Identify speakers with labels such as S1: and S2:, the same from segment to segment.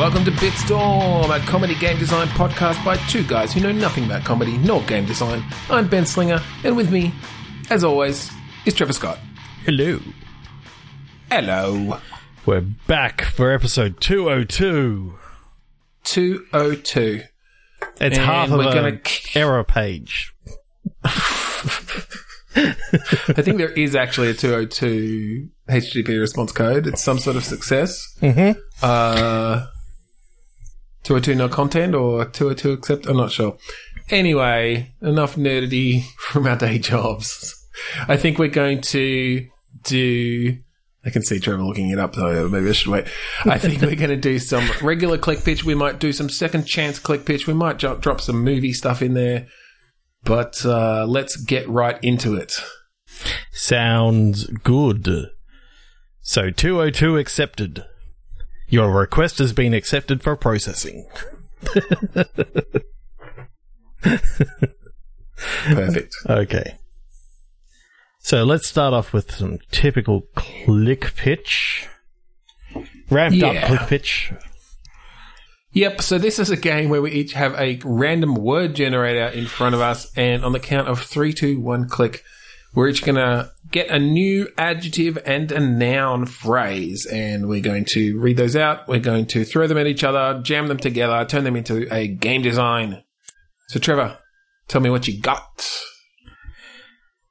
S1: Welcome to Bitstorm, a comedy game design podcast by two guys who know nothing about comedy nor game design. I'm Ben Slinger, and with me, as always, is Trevor Scott.
S2: Hello.
S1: Hello.
S2: We're back for episode 202.
S1: 202.
S2: It's
S1: And
S2: half of
S1: we're gonna-
S2: error page.
S1: I think there is actually a 202 HTTP response code. It's some sort of success.
S2: Mm-hmm.
S1: Uh, 202 no content or 202 accept? I'm not sure. Anyway, enough nerdity from our day jobs. I think we're going to do. I can see Trevor looking it up, so maybe I should wait. I think we're going to do some regular click pitch. We might do some second chance click pitch. We might jo- drop some movie stuff in there. But uh, let's get right into it.
S2: Sounds good. So 202 accepted. Your request has been accepted for processing.
S1: Perfect.
S2: Okay. So let's start off with some typical click pitch. Ramped
S1: Yeah.
S2: up click pitch.
S1: Yep, so this is a game where we each have a random word generator in front of us, and on the count of three, two, one, click, we're each going to get a new adjective and a noun phrase, and we're going to read those out. We're going to throw them at each other, jam them together, turn them into a game design. So, Trevor, tell me what you got.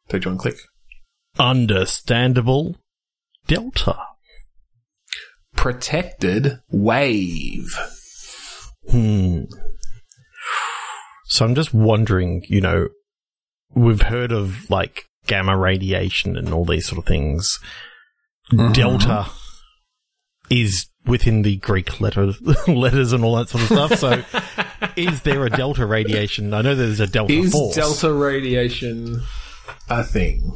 S1: Two, one, click.
S2: Understandable delta.
S1: Protected wave.
S2: Hmm. So I'm just wondering, you know, we've heard of like gamma radiation and all these sort of things. Mm-hmm. Delta is within the Greek letter letters and all that sort of stuff. So is there a delta radiation? I know there's a delta
S1: Is
S2: force.
S1: delta radiation a thing?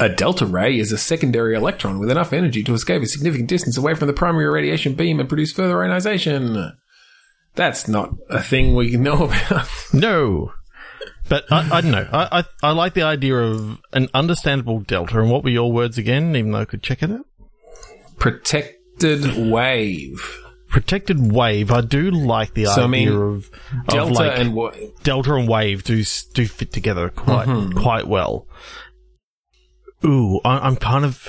S1: A delta ray is a secondary electron with enough energy to escape a significant distance away from the primary radiation beam and produce further ionization. That's not a thing we know about.
S2: No. But I, I don't know. I, I I like the idea of an understandable delta. And what were your words again? Even though I could check it out.
S1: Protected wave.
S2: protected wave. I do like the
S1: So, I
S2: idea
S1: mean,
S2: of, of
S1: Delta
S2: like
S1: and wa-
S2: delta and wave do do fit together quite
S1: Mm-hmm.
S2: quite well. Ooh, I, I'm kind of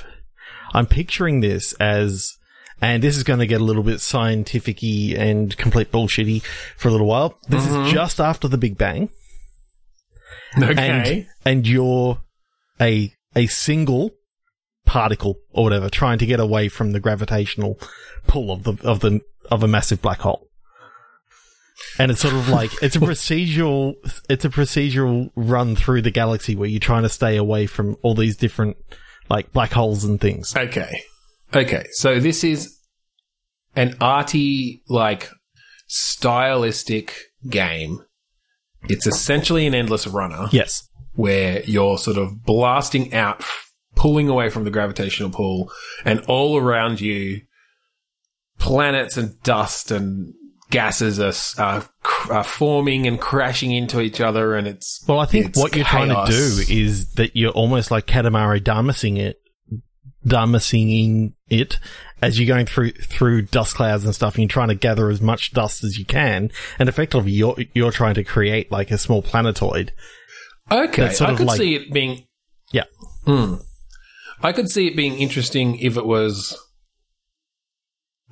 S2: I'm picturing this as, and this is going to get a little bit scientificy and complete bullshitty for a little while. This
S1: Mm-hmm.
S2: is just after the Big Bang,
S1: Okay.
S2: and and you're a a single particle or whatever trying to get away from the gravitational pull of the of the of a massive black hole. And it's sort of like it's a procedural it's a procedural run through the galaxy where you're trying to stay away from all these different like black holes and things.
S1: Okay. Okay. So this is an arty, like, stylistic game. It's essentially an endless runner.
S2: Yes.
S1: where you're sort of blasting out, pulling away from the gravitational pull, and all around you, planets and dust and gases are, are, are forming and crashing into each other, and it's
S2: Well, I think what you're trying to do is that you're almost like Katamari Damacying it, Damacying it as you're going through through dust clouds and stuff, and you're trying to gather as much dust as you can, and effectively you're you're trying to create like a small planetoid.
S1: okay. I could
S2: like-
S1: see it being
S2: Yeah,
S1: I could see it being interesting if it was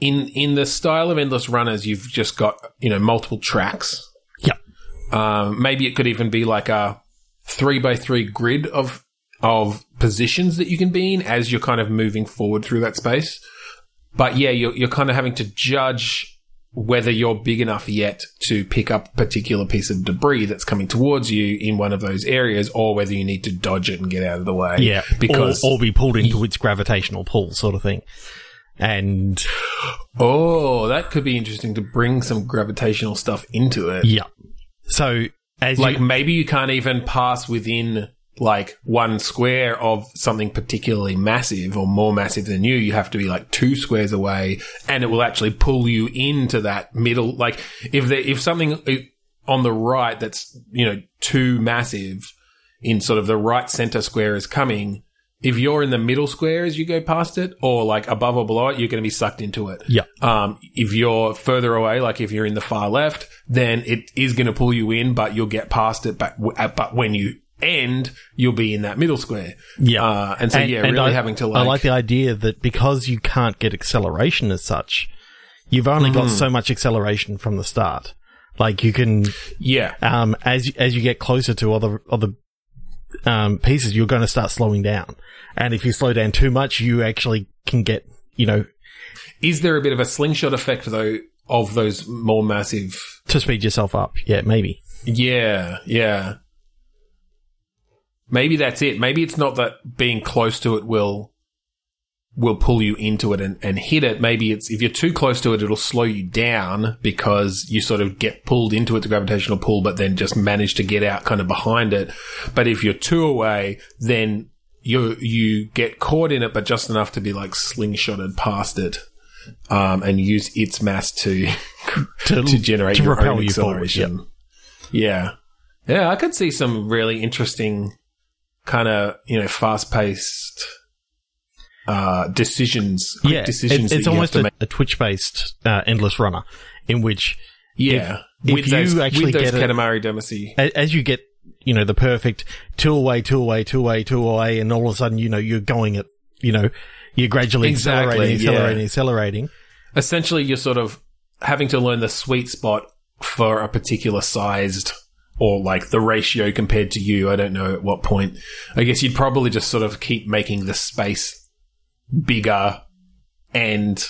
S1: in in the style of endless runners. You've just got you know multiple tracks.
S2: yeah,
S1: Um, maybe it could even be like a three by three grid of of positions that you can be in as you're kind of moving forward through that space. But yeah, you're you're kind of having to judge whether you're big enough yet to pick up a particular piece of debris that's coming towards you in one of those areas, or whether you need to dodge it and get out of the way.
S2: yeah.
S1: because
S2: or, or be pulled into its gravitational pull, sort of thing. And
S1: oh, that could be interesting to bring some gravitational stuff into it.
S2: yeah, so as
S1: like
S2: you,
S1: maybe you can't even pass within like one square of something particularly massive or more massive than you you have to be like two squares away and it will actually pull you into that middle like if there if something on the right that's you know too massive in sort of the right center square is coming if you're in the middle square as you go past it, or like above or below it, you're going to be sucked into it.
S2: Yeah.
S1: Um, if you're further away, like if you're in the far left, then it is going to pull you in, but you'll get past it. But uh, but when you end, you'll be in that middle square.
S2: Yeah.
S1: Uh, and so yeah, really
S2: I,
S1: having to like.
S2: I
S1: like,
S2: the idea that because you can't get acceleration as such, you've only
S1: Mm-hmm.
S2: got so much acceleration from the start. Like you can,
S1: yeah,
S2: um, as you- as you get closer to other other um, pieces, you're going to start slowing down. And if you slow down too much, you actually can get, you know,
S1: is there a bit of a slingshot effect though of those more massive?
S2: to speed yourself up. Yeah, maybe.
S1: Yeah, yeah. Maybe that's it. Maybe it's not that being close to it will will pull you into it and, and hit it. Maybe it's if you're too close to it, it'll slow you down because you sort of get pulled into its gravitational pull, but then just manage to get out kind of behind it. But if you're too away, then you you get caught in it, but just enough to be like slingshotted past it, um, and use its mass to
S2: To,
S1: to generate
S2: to
S1: your own
S2: forward.
S1: acceleration. Yeah. Yeah, I could see some really interesting kind of, you know, fast paced uh, decisions.
S2: Yeah,
S1: decisions.
S2: it's, it's
S1: that you
S2: almost a, a Twitch based uh, endless runner in which
S1: Yeah.
S2: if
S1: with
S2: you
S1: those,
S2: actually
S1: with those
S2: get
S1: Katamari Damacy.
S2: as you get, you know, the perfect two away, two away, two away, two away, and all of a sudden, you know, you're going at, you know, you're gradually
S1: Exactly,
S2: accelerating, accelerating,
S1: yeah.
S2: accelerating.
S1: Essentially, you're sort of having to learn the sweet spot for a particular sized or like the ratio compared to you. I don't know at what point. I guess you'd probably just sort of keep making the space bigger and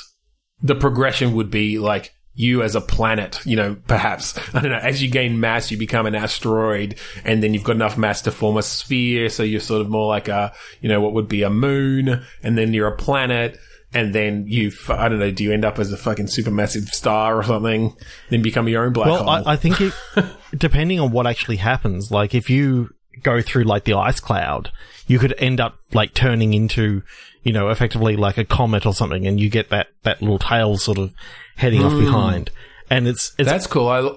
S1: the progression would be like you as a planet, you know, perhaps, I don't know, as you gain mass, you become an asteroid and then you've got enough mass to form a sphere. So you're sort of more like a, you know, what would be a moon and then you're a planet. And then you, I don't know, do you end up as a fucking supermassive star or something? Then become your own black
S2: Well,
S1: hole.
S2: I, I think it, depending on what actually happens, like if you go through like the ice cloud, you could end up like turning into, you know, effectively like a comet or something, and you get that that little tail sort of heading off hmm. behind, and it's it's
S1: That's cool. I,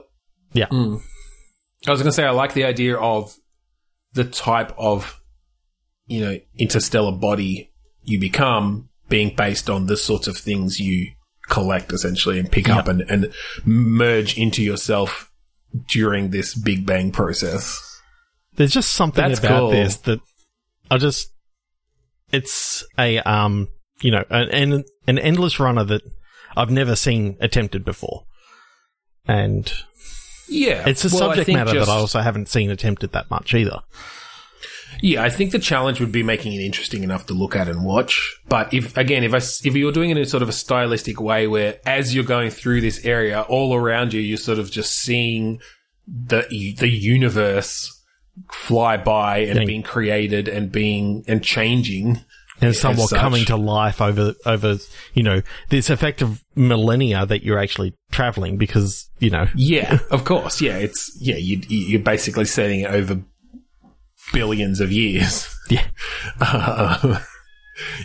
S2: yeah. Hmm.
S1: I was going to say, I like the idea of the type of, you know, interstellar body you become being based on the sorts of things you collect essentially and pick up and, and merge into yourself during this Big Bang process.
S2: There's just something
S1: That's
S2: about
S1: cool.
S2: this that I just it's a um you know an an, an endless runner that I've never seen attempted before, and
S1: Yeah.
S2: it's a
S1: Well,
S2: subject matter
S1: just-
S2: that I also haven't seen attempted that much either.
S1: Yeah, I think the challenge would be making it interesting enough to look at and watch. But if again, if I, if you're doing it in sort of a stylistic way, where as you're going through this area, all around you, you're sort of just seeing the the universe fly by and
S2: Yeah.
S1: being created and being and changing.
S2: and somewhat coming to life over over you know this effect of millennia that you're actually traveling because you know
S1: Yeah, of course. Yeah, it's yeah. You, you're basically setting it over billions of years.
S2: yeah
S1: Uh,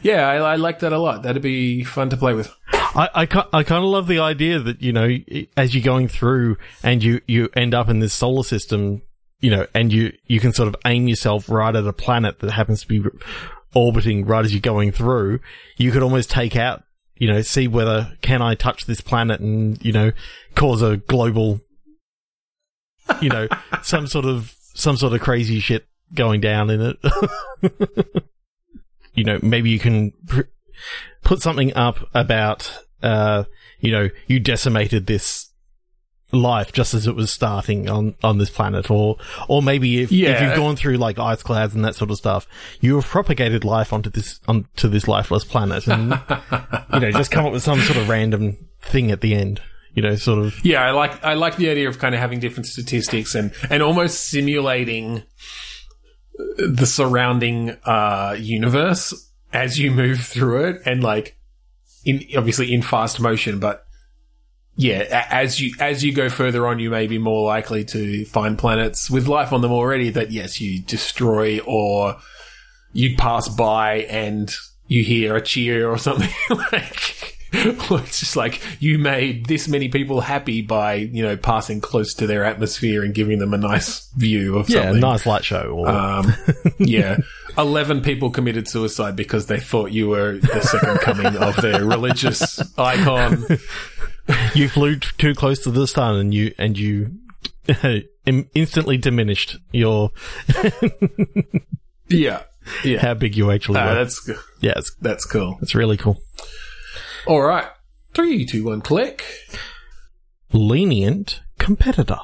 S1: yeah, I, I like that a lot. That'd be fun to play with.
S2: I I, I kind of love the idea that you know as you're going through and you you end up in this solar system you know and you you can sort of aim yourself right at a planet that happens to be orbiting right as you're going through you could almost take out you know see whether can I touch this planet and you know cause a global you know some sort of some sort of crazy shit going down in it. You know maybe you can pr- put something up about uh you know you decimated this life just as it was starting on on this planet. Or or maybe if, if you've gone through like ice clouds and that sort of stuff you have propagated life onto this onto this lifeless planet and you know just come up with some sort of random thing at the end you know sort of
S1: Yeah, I like I like the idea of kind of having different statistics and and almost simulating the surrounding uh, universe as you move through it, and like in obviously in fast motion, but yeah, as you as you go further on, you may be more likely to find planets with life on them already that yes, you destroy or you pass by and you hear a cheer or something like it's just like you made this many people happy by you know passing close to their atmosphere and giving them a nice view of
S2: Yeah,
S1: something.
S2: nice light show. Or,
S1: Um, yeah, eleven people committed suicide because they thought you were the second coming of their religious icon.
S2: you flew t- too close to the sun and you and you instantly diminished your
S1: Yeah, yeah.
S2: how big you actually
S1: Ah,
S2: were.
S1: that's
S2: yeah,
S1: that's cool.
S2: it's really cool.
S1: All right, three, two, one, click.
S2: Lenient competitor.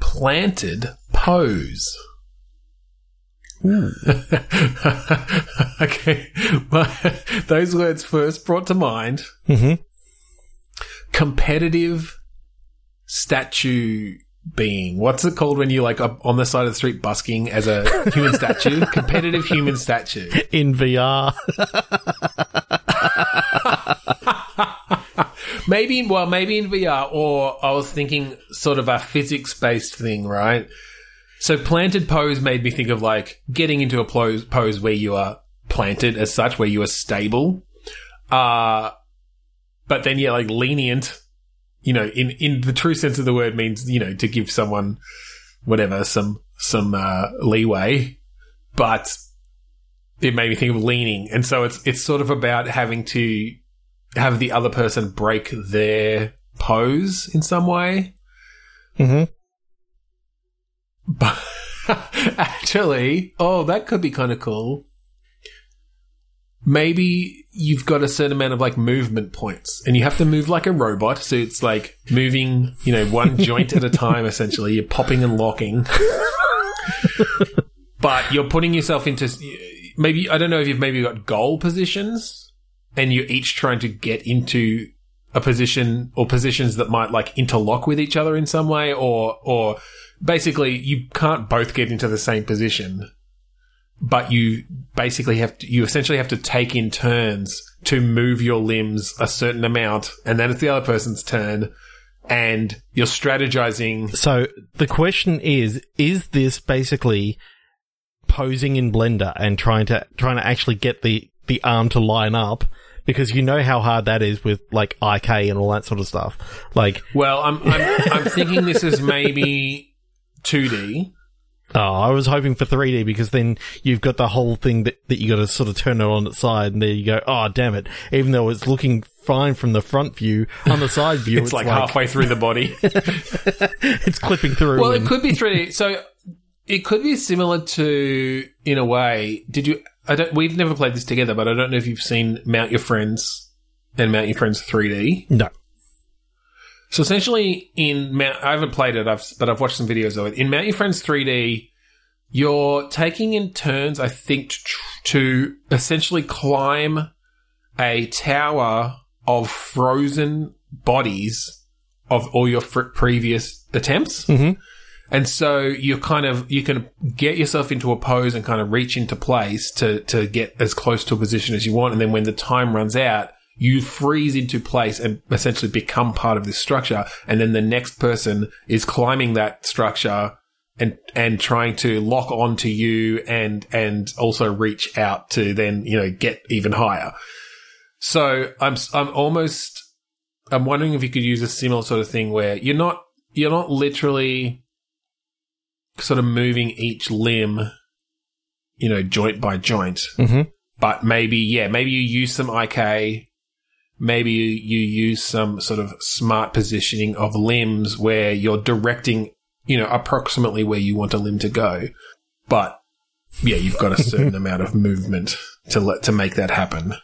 S1: Planted pose. okay, well, those words first brought to mind.
S2: Mm-hmm.
S1: competitive statue being. What's it called when you like up on the side of the street busking as a human statue? competitive human statue.
S2: In VR.
S1: Maybe, well, maybe in VR, or I was thinking sort of a physics based thing, right? So planted pose made me think of like getting into a pose, pose where you are planted as such, where you are stable. Uh, but then yeah, like lenient, you know, in, in the true sense of the word means, you know, to give someone whatever, some, some, uh, leeway. But it made me think of leaning. And so it's, it's sort of about having to have the other person break their pose in some way.
S2: Mm-hmm.
S1: But actually, oh, that could be kind of cool. Maybe you've got a certain amount of like movement points and you have to move like a robot. So it's like moving, you know, one joint at a time, essentially. You're popping and locking. but you're putting yourself into maybe, I don't know if you've maybe got goal positions and you're each trying to get into a position or positions that might like interlock with each other in some way or, or basically you can't both get into the same position but you basically have to, you essentially have to take in turns to move your limbs a certain amount and then it's the other person's turn and you're strategizing
S2: So the question is: Is this basically posing in Blender and trying to trying to actually get the the arm to line up? Because you know how hard that is with like IK and all that sort of stuff. Like,
S1: well i'm i'm, I'm thinking this is maybe 2d
S2: oh, I was hoping for 3D because then you've got the whole thing that, that you got to sort of turn it on its side, and there you go. Oh, damn it! Even though it's looking fine from the front view, on the side view,
S1: it's, like, halfway through the body
S2: it's clipping through.
S1: well it could be 3d so it could be similar to in a way did you i don't we've never played this together but i don't know if you've seen mount your friends and mount your friends 3d
S2: no.
S1: So essentially, in Mount, I haven't played it, I've, but I've watched some videos of it. In Mount Your Friends 3D, you're taking in turns, I think, to, to essentially climb a tower of frozen bodies of all your fr- previous attempts.
S2: Mhm.
S1: And so you kind of you can get yourself into a pose and kind of reach into place to to get as close to a position as you want. And then when the time runs out, you freeze into place and essentially become part of this structure. And then the next person is climbing that structure and and trying to lock onto you and and also reach out to then you know get even higher. So I'm I'm almost I'm wondering if you could use a similar sort of thing where you're not you're not literally sort of moving each limb, you know, joint by joint,
S2: Mhm.
S1: but maybe yeah, maybe you use some IK, maybe you, you use some sort of smart positioning of limbs where you're directing, you know, approximately where you want a limb to go, but yeah, you've got a certain amount of movement to let to make that happen.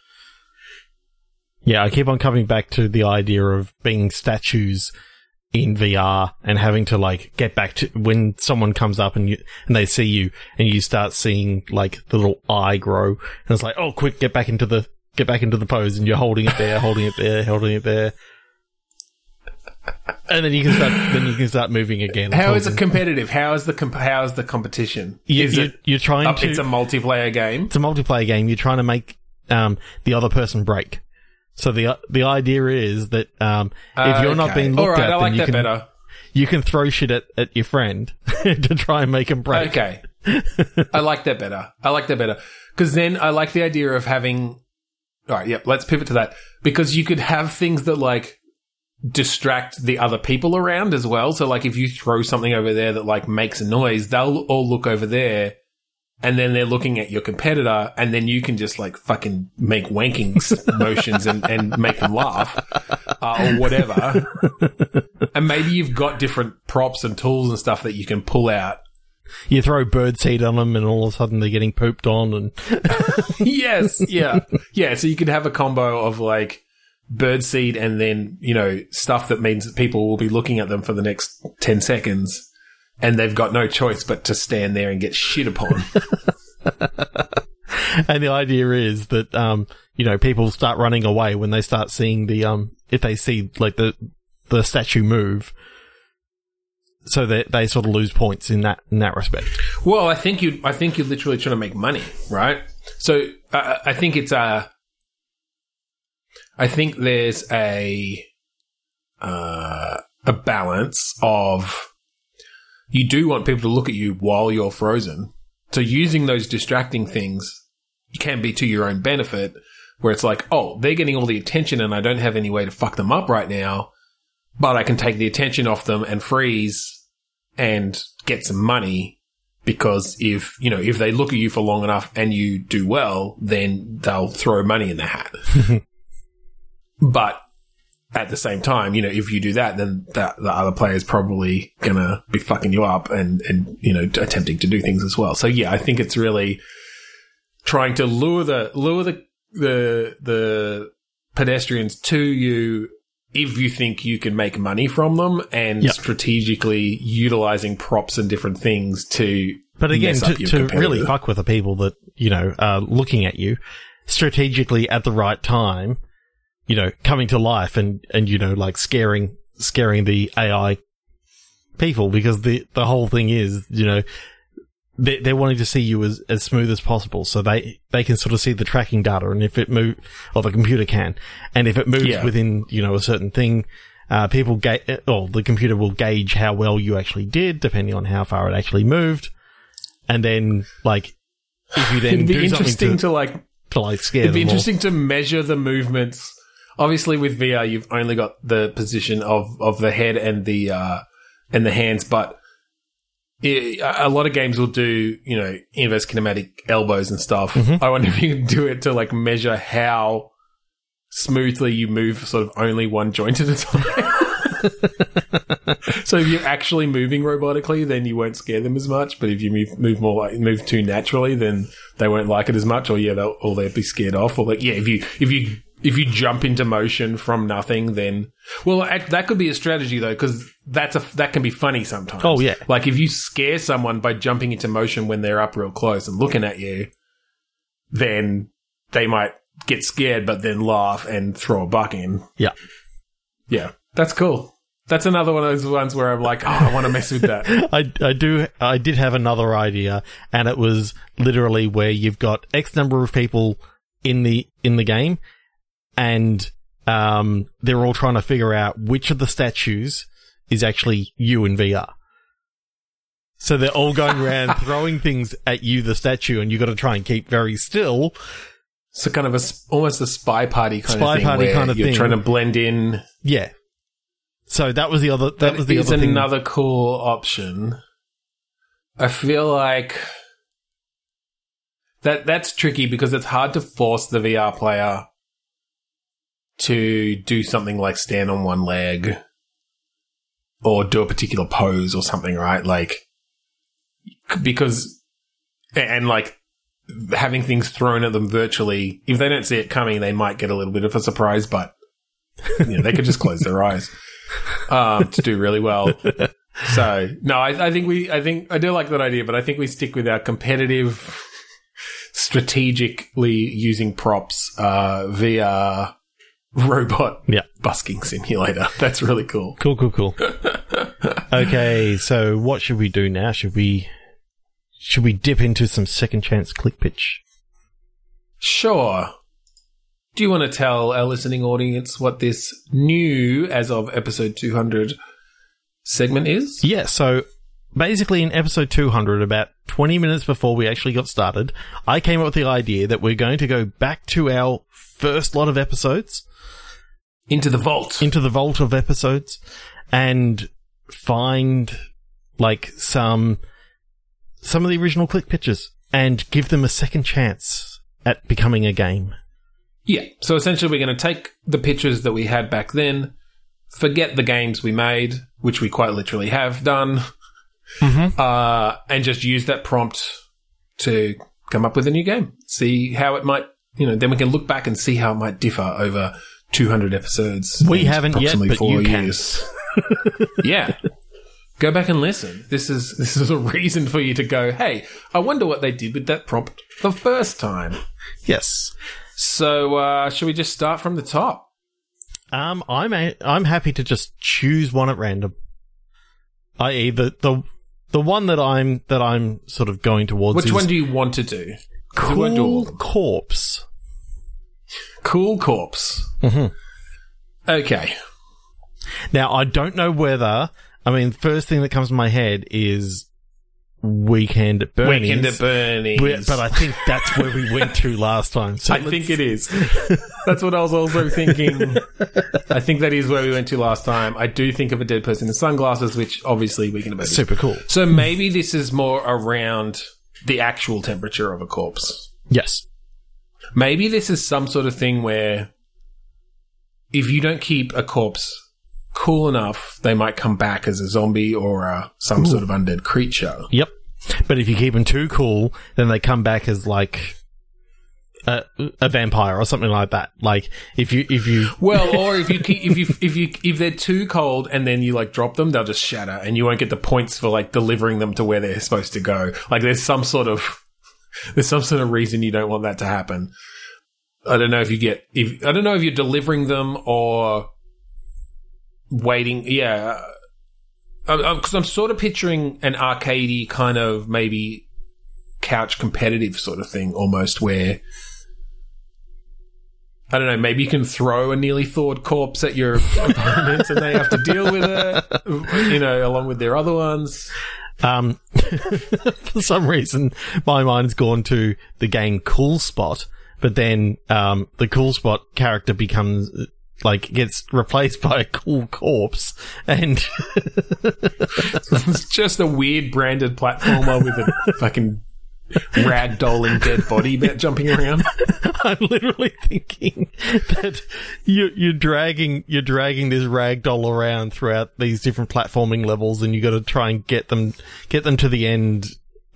S2: Yeah, I keep on coming back to the idea of being statues in VR and having to like get back to when someone comes up and you and they see you and you start seeing like the little eye grow and it's like, oh, quick, get back into the get back into the pose and you're holding it there, holding it there, holding it there. And then you can start. Then you can start moving again.
S1: How is it competitive? How is the comp- how is the competition?
S2: You,
S1: is
S2: you, you're trying
S1: up,
S2: to.
S1: it's a multiplayer game?
S2: it's a multiplayer game. You're trying to make um, the other person break. So the the idea is that um, if you're not
S1: Okay.
S2: being looked
S1: right,
S2: at,
S1: I
S2: then you can
S1: better.
S2: you can throw shit at, at your friend to try and make him break.
S1: Okay, I like that better. I like that better because then I like the idea of having all right, yep, let's pivot to that because you could have things that like distract the other people around as well. So like if you throw something over there that like makes a noise, they'll all look over there and then they're looking at your competitor and then you can just like fucking make wanking motions and, and make them laugh uh, or whatever. and maybe you've got different props and tools and stuff that you can pull out.
S2: You throw birdseed on them, and all of a sudden they're getting pooped on, and
S1: yes, yeah, yeah. So you could have a combo of like birdseed and then you know stuff that means that people will be looking at them for the next ten seconds, and they've got no choice but to stand there and get shit upon.
S2: and the idea is that um, you know people start running away when they start seeing the um, if they see like the the statue move, so that they sort of lose points in that in that respect.
S1: well, I think you, I think you're literally trying to make money, right? So uh, I think it's a, I think there's a, uh, a balance of you do want people to look at you while you're frozen. So using those distracting things can be to your own benefit, where it's like, oh, they're getting all the attention and I don't have any way to fuck them up right now, but I can take the attention off them and freeze and get some money because if, you know, if they look at you for long enough and you do well, then they'll throw money in the hat. but at the same time, you know, if you do that, then that, the other player is probably gonna be fucking you up and, and, you know, attempting to do things as well. So yeah, I think it's really trying to lure the, lure the, the, the pedestrians to you if you think you can make money from them and
S2: Yep.
S1: strategically utilizing props and different things to
S2: But again, to, to really fuck with the people that you know are looking at you strategically at the right time, you know, coming to life and and you know like scaring scaring the AI people because the the whole thing is you know they they're wanting to see you as as smooth as possible so they they can sort of see the tracking data and if it move or the computer can and if it moves
S1: Yeah.
S2: within you know a certain thing. Uh, people ga- or the computer will gauge how well you actually did, depending on how far it actually moved and then like if you then
S1: It'd be interesting
S2: to,
S1: to, like
S2: to like scare
S1: It'd be interesting to measure the movements. Obviously, with VR, you've only got the position of, of the head and the uh, and the hands, but i a lot of games will do you know inverse kinematic elbows and stuff.
S2: Mm-hmm.
S1: I wonder if you can do it to like measure how smoothly you move, sort of only one joint at a time. so if you're actually moving robotically, then you won't scare them as much. But if you move move more like move too naturally, then they won't like it as much. Or yeah, they'll or they'll be scared off. Or like yeah, if you if you if you jump into motion from nothing, then well, that could be a strategy though, because that's a that can be funny sometimes.
S2: Oh, yeah.
S1: like if you scare someone by jumping into motion when they're up real close and looking at you, then they might get scared, but then laugh and throw a buck in.
S2: Yeah.
S1: Yeah, that's cool. That's another one of those ones where I'm like, oh, I want to mess with that.
S2: I, I do I did have another idea and it was literally where you've got X number of people in the in the game and um they're all trying to figure out which of the statues is actually you in VR. So they're all going around throwing things at you, the statue, and you've got to try and keep very still.
S1: So kind of a almost a spy party kind
S2: Spy
S1: of thing.
S2: party
S1: where
S2: kind of
S1: you're
S2: thing.
S1: trying to blend in.
S2: Yeah. So that was the other. That, was the
S1: is
S2: other thing.
S1: another cool option. I feel like that that's tricky because it's hard to force the VR player to do something like stand on one leg or do a particular pose or something, right? Like because and like having things thrown at them virtually, if they don't see it coming, they might get a little bit of a surprise, but you know, they could just close their eyes um, to do really well. So no, I, I think we, I think I do like that idea, but I think we stick with our competitive, strategically using props uh, VR robot
S2: Yeah.
S1: busking simulator. That's really cool.
S2: Cool, cool, cool. okay, so what should we do now? Should we should we dip into some second chance click pitch?
S1: Sure. Do you want to tell our listening audience what this new, as of episode 200 segment is?
S2: Yeah, so basically in episode 200, about 20 minutes before we actually got started, I came up with the idea that we're going to go back to our first lot of episodes
S1: Into the vault.
S2: into the vault of episodes and find like some some of the original click pitches and give them a second chance at becoming a game.
S1: Yeah. So essentially, we're going to take the pictures that we had back then, forget the games we made, which we quite literally have done, uh, and just use that prompt to come up with a new game. See how it might, you know, then we can look back and see how it might differ over 200 episodes.
S2: We haven't yet, but
S1: four
S2: you can.
S1: years. yeah. Go back and listen. This is this is a reason for you to go, hey, I wonder what they did with that prompt the first time.
S2: Yes.
S1: So, uh, should we just start from the top?
S2: Um, I'm a- I'm happy to just choose one at random. I.e. the the the one that I'm that I'm sort of going towards.
S1: Which
S2: is
S1: one do you want to do? 'Cause we won't do all
S2: Cool
S1: of
S2: corpse.
S1: Cool Corpse.
S2: Mhm.
S1: Okay.
S2: Now I don't know whether. I mean, first thing that comes to my head is Weekend at Bernie's.
S1: Weekend at Bernie's.
S2: But but I think that's where we went to last time. So
S1: I think it is. That's what I was also thinking. I think that is where we went to last time. I do think of a dead person in sunglasses, which obviously we can about.
S2: super cool.
S1: So maybe this is more around the actual temperature of a corpse.
S2: Yes.
S1: Maybe this is some sort of thing where if you don't keep a corpse cool enough, they might come back as a zombie or uh, some sort of undead creature.
S2: Yep. But if you keep them too cool, then they come back as like a, a vampire or something like that. Like if you if you
S1: Well, or if you keep, if you if you if they're too cold and then you like drop them, they'll just shatter, and you won't get the points for like delivering them to where they're supposed to go. Like there's some sort of there's some sort of reason you don't want that to happen. I don't know if you get if I don't know if you're delivering them or waiting. Yeah, because I'm sort of picturing an arcadey kind of maybe couch competitive sort of thing, almost where. I don't know, maybe you can throw a nearly thawed corpse at your opponent and they have to deal with it, you know, along with their other ones.
S2: Um for some reason my mind's gone to the game Cool Spot, but then um the Cool Spot character becomes like gets replaced by a cool corpse and
S1: It's just a weird branded platformer with a fucking ragdolling dead body bit jumping around.
S2: I'm literally thinking that you, you're dragging you're dragging this rag doll around throughout these different platforming levels, and you got to try and get them get them to the end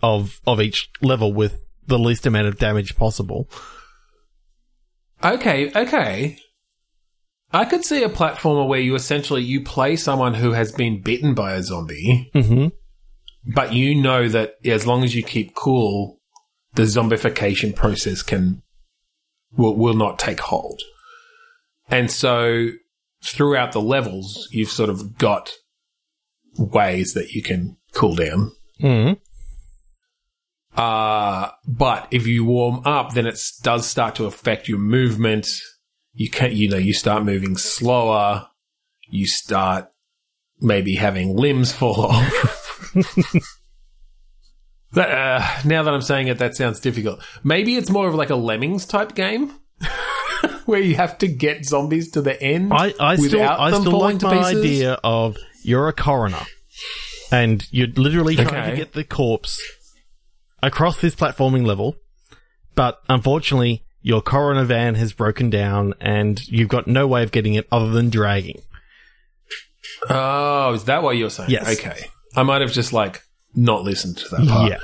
S2: of of each level with the least amount of damage possible.
S1: Okay, okay. I could see a platformer where you essentially you play someone who has been bitten by a zombie,
S2: Mm-hmm.
S1: But you know that as long as you keep cool, the zombification process can will will not take hold. And so throughout the levels, you've sort of got ways that you can cool down.
S2: Mm-hmm.
S1: Uh, but if you warm up, then it does start to affect your movement. You can, you know, you start moving slower. You start maybe having limbs fall off. that, uh, now that I'm saying it, that sounds difficult. Maybe it's more of like a Lemmings type game. Where you have to get zombies to the end
S2: I, I still I still like my
S1: pieces.
S2: idea of you're a coroner, and you're literally trying
S1: Okay.
S2: to get the corpse across this platforming level, but unfortunately your coroner van has broken down, and you've got no way of getting it other than dragging.
S1: Oh, is that what you're saying?
S2: Yes.
S1: Okay. I might have just like not listened to that part.
S2: Yeah.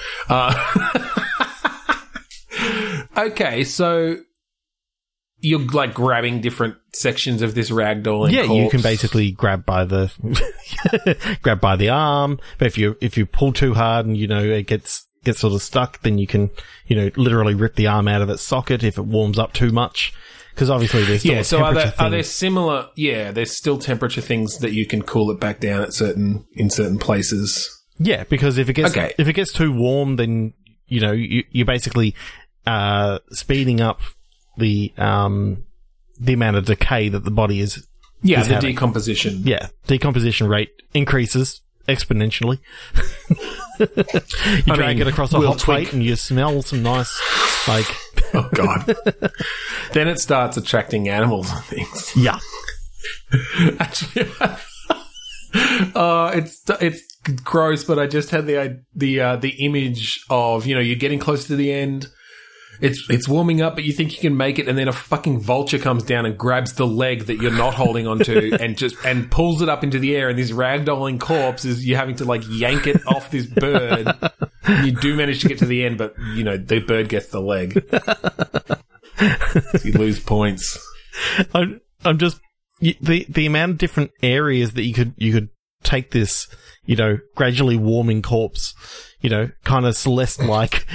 S1: Uh, okay, so you're like grabbing different sections of this ragdoll. and
S2: Yeah, you can basically grab by the grab by the arm, but if you if you pull too hard and you know it gets gets sort of stuck, then you can you know literally rip the arm out of its socket if it warms up too much. Because obviously there's still
S1: Yeah. So are there, are there similar? Yeah, there's still temperature things that you can cool it back down at certain in certain places.
S2: Yeah, because if it gets
S1: Okay.
S2: if it gets too warm, then you know you, you're basically uh, speeding up the um the amount of decay that the body is.
S1: Yeah,
S2: Is
S1: the
S2: having-
S1: decomposition.
S2: Yeah, decomposition rate increases exponentially. you
S1: I
S2: drag
S1: mean,
S2: it across a
S1: we'll
S2: hot plate and you smell some nice like
S1: oh god. then it starts attracting animals and things.
S2: Yeah.
S1: Actually, uh, it's it's gross, but I just had the the uh, the image of you know you're getting close to the end. It's it's warming up, but you think you can make it, and then a fucking vulture comes down and grabs the leg that you're not holding onto, and just and pulls it up into the air, and this ragdolling corpse is you having to like yank it off this bird. You do manage to get to the end, but you know the bird gets the leg. So you lose points.
S2: I'm, I'm just the the amount of different areas that you could you could take this, you know, gradually warming corpse, you know, kind of Celeste like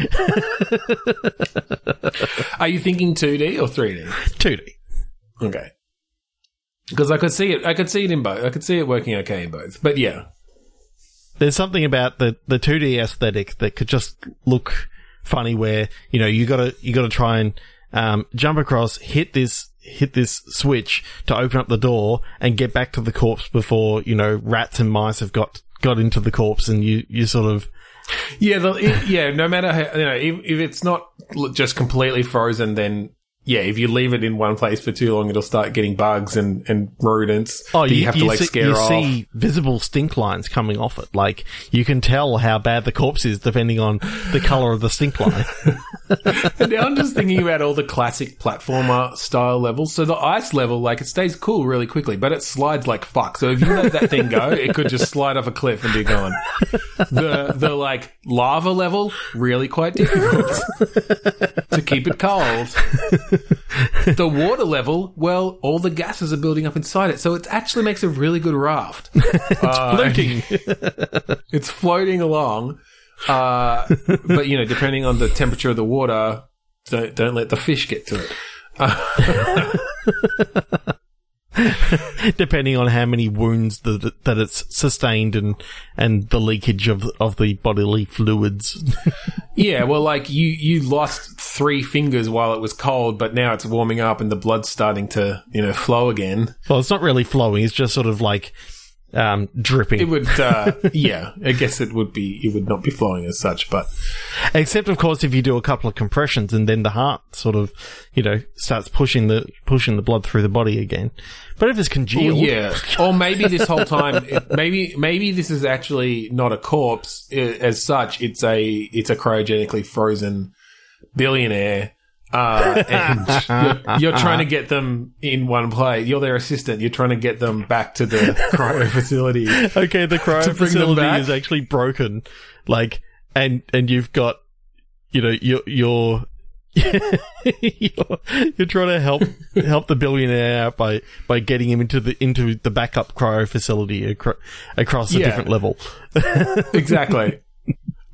S1: Are you thinking 2D or 3D?
S2: 2D.
S1: Okay. Because I could see it, I could see it in both. I could see it working okay in both. But yeah,
S2: There's something about the the 2D aesthetic that could just look funny. Where you know you gotta you gotta try and um, jump across, hit this hit this switch to open up the door and get back to the corpse before you know rats and mice have got got into the corpse, and you you sort of
S1: yeah, the, it- yeah. No matter how you know, if, if it's not just completely frozen, then yeah, if you leave it in one place for too long, it'll start getting bugs and, and rodents. Oh, that you, have to like
S2: see,
S1: scare
S2: Oh, you
S1: off.
S2: see visible stink lines coming off it. Like you can tell how bad the corpse is depending on the color of the stink line.
S1: And now I'm just thinking about all the classic platformer style levels. So the ice level, like it stays cool really quickly, but it slides like fuck. So if you let that thing go, it could just slide off a cliff and be gone. The the like lava level, really quite difficult to keep it cold. The water level, well, all the gases are building up inside it, so it actually makes a really good raft. Uh,
S2: Floating.
S1: it's floating along. Uh, but you know, depending on the temperature of the water, don't don't let the fish get to it.
S2: depending on how many wounds that that it's sustained and and the leakage of of the bodily fluids.
S1: Yeah, well, like you you lost three fingers while it was cold, but now it's warming up and the blood's starting to you know flow again.
S2: well, it's not really flowing; it's just sort of like um, dripping.
S1: It would, uh, yeah, I guess it would be it would not be flowing as such, but
S2: Except, of course, if you do a couple of compressions and then the heart sort of, you know, starts pushing the pushing the blood through the body again. But if it's congealed,
S1: yeah, or maybe this whole time, it, maybe maybe this is actually not a corpse as such. It's a it's a cryogenically frozen billionaire. Uh, and you're, you're trying to get them in one play. You're their assistant. You're trying to get them back to the cryo facility.
S2: okay, the cryo
S1: To bring them
S2: facility is actually broken. Like, and and you've got, you know, you're you're. you're, you're trying to help help the billionaire out by, by getting him into the into the backup cryo facility acro- across a
S1: Yeah.
S2: different level.
S1: Exactly.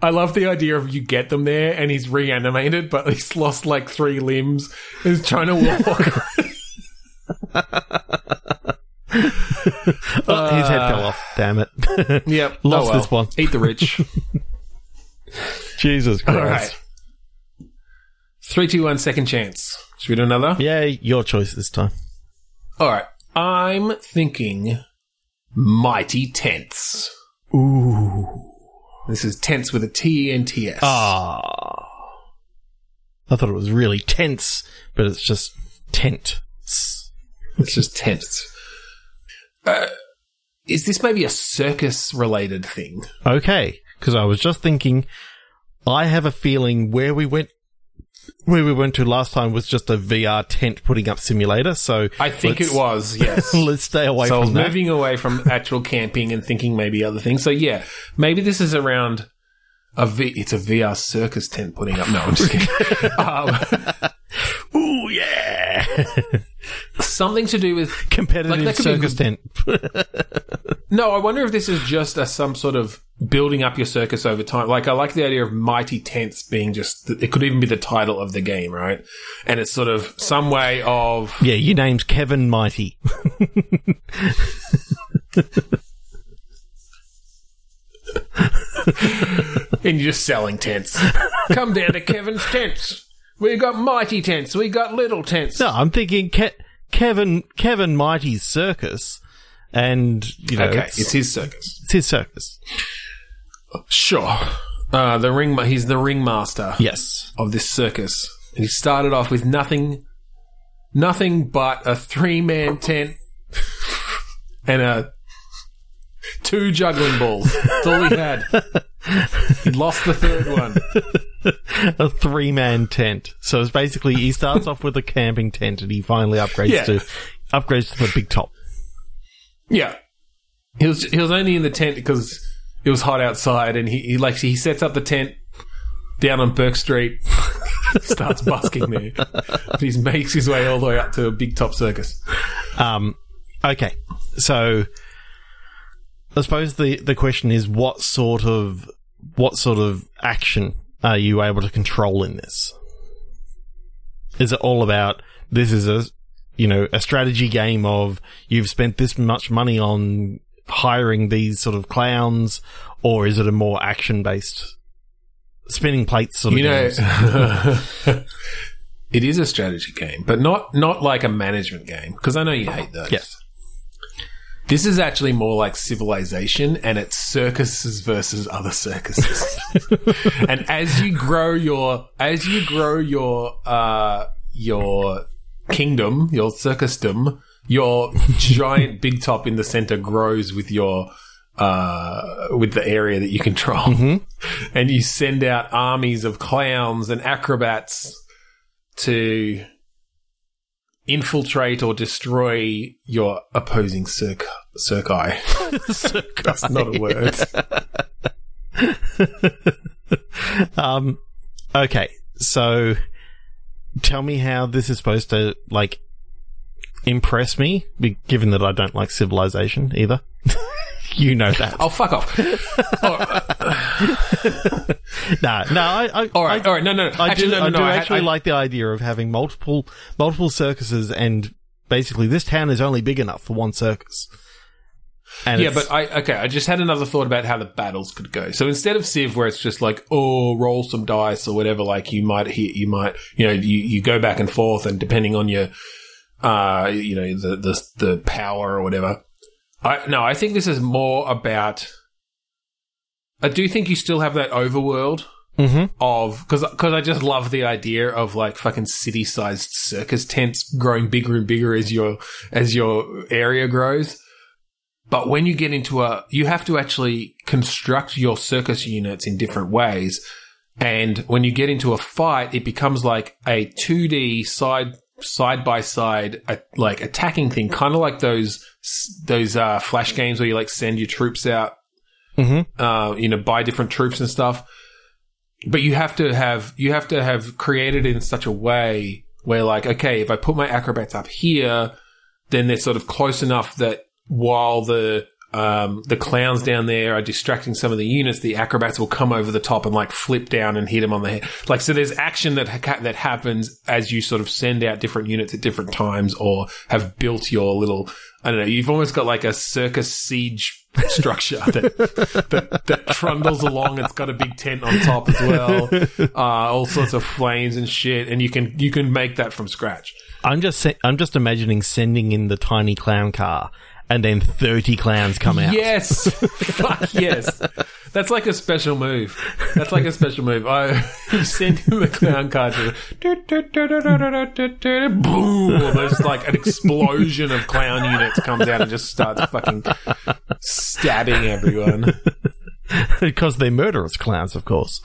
S1: I love the idea of you get them there and he's reanimated, but he's lost like three limbs. He's trying to walk.
S2: Oh, his head fell off. Damn it!
S1: yep.
S2: Lost
S1: oh well.
S2: this one.
S1: Eat the rich.
S2: Jesus Christ!
S1: All right. Three, two, one, second chance. Should we do another?
S2: Yay, your choice this time.
S1: All right. I'm thinking Mighty Tense.
S2: Ooh.
S1: This is tense with a T E N T S.
S2: Ah. I thought it was really tense, but it's just tent.
S1: It's just tense. Uh, is this maybe a circus related thing?
S2: Okay, because I was just thinking, I have a feeling where we went, where we went to last time was just a VR tent putting up simulator. So
S1: I think it was, yes.
S2: Let's stay away
S1: so I was
S2: from
S1: moving away from actual camping and thinking maybe other things. So yeah, maybe this is around a V. It's a VR circus tent putting up. No, I'm just kidding. um,
S2: Ooh yeah,
S1: something to do with
S2: competitive
S1: Like, that be-
S2: circus tent.
S1: no. I wonder if this is just a, some sort of building up your circus over time. Like I like the idea of mighty tents being just. It could even be the title of the game, right? And it's sort of some way of
S2: yeah, your name's Kevin Mighty.
S1: and you're just selling tents. Come down to Kevin's tents. We got mighty tents. We got little tents.
S2: No, I'm thinking Ke- Kevin Kevin Mighty's circus, and you know,
S1: okay,
S2: it's,
S1: it's his circus.
S2: it's his circus.
S1: Sure. Uh, the ring. He's the ringmaster
S2: Yes.
S1: of this circus. And he started off with nothing, nothing but a three man tent and a two juggling balls. That's all he had. He lost the third one.
S2: a three man tent. So it's basically he starts off with a camping tent and he finally upgrades
S1: Yeah.
S2: to upgrades to the big top.
S1: Yeah, he was he was only in the tent because it was hot outside, and he, he like he sets up the tent down on Burke Street, starts busking there. he makes his way all the way up to a big top circus.
S2: Um, okay, so I suppose the the question is what sort of what sort of action are you able to control in this? Is it all about this is a you know a strategy game of you've spent this much money on hiring these sort of clowns, or is it a more action based spinning plates sort of
S1: You know, it is a strategy game, but not not like a management game because I know you hate those.
S2: Yes.
S1: This is actually more like civilization and it's circuses versus other circuses. and as you grow your as you grow your uh your kingdom, your circusdom, your giant big top in the center grows with your uh with the area that you control. And you send out armies of clowns and acrobats to infiltrate or destroy your opposing circ circi. That's not a word.
S2: Um, okay, so tell me how this is supposed to like impress me, given that I don't like Civilization either. you know that.
S1: Oh, fuck off.
S2: Oh, uh, nah, no, I, I,
S1: All right,
S2: I,
S1: all right. No, no, no.
S2: I
S1: actually,
S2: do,
S1: no, no,
S2: I do
S1: I-
S2: actually
S1: I-
S2: like the idea of having multiple multiple circuses, and basically this town is only big enough for one circus. And
S1: Yeah, but I okay. I just had another thought about how the battles could go. So instead of Civ, where it's just like, oh, roll some dice or whatever, like you might hit, you might, you know, you, you go back and forth, and depending on your, uh, you know, the the the power or whatever. I no, I think this is more about. I do think you still have that overworld
S2: Mhm.
S1: of because because I just love the idea of like fucking city sized circus tents growing bigger and bigger as your as your area grows. But when you get into a, you have to actually construct your circus units in different ways. And when you get into a fight, it becomes like a 2D side, side by side, like attacking thing, kind of like those, those, uh, flash games where you like send your troops out,
S2: Mhm.
S1: uh, you know, buy different troops and stuff. But you have to have, you have to have created it in such a way where like, okay, if I put my acrobats up here, then they're sort of close enough that while the um, the clowns down there are distracting some of the units, the acrobats will come over the top and like flip down and hit them on the head. Like so, there's action that ha- that happens as you sort of send out different units at different times, or have built your little. I don't know. You've almost got like a circus siege structure that, that that trundles along. It's got a big tent on top as well, uh, all sorts of flames and shit, and you can you can make that from scratch.
S2: I'm just I'm just imagining sending in the tiny clown car, and then thirty clowns come out.
S1: Yes. Fuck yes. That's like a special move. That's like a special move. I send him a clown card to boom. There's like an explosion of clown units comes out and just starts fucking stabbing everyone.
S2: because they're murderous clowns, of course.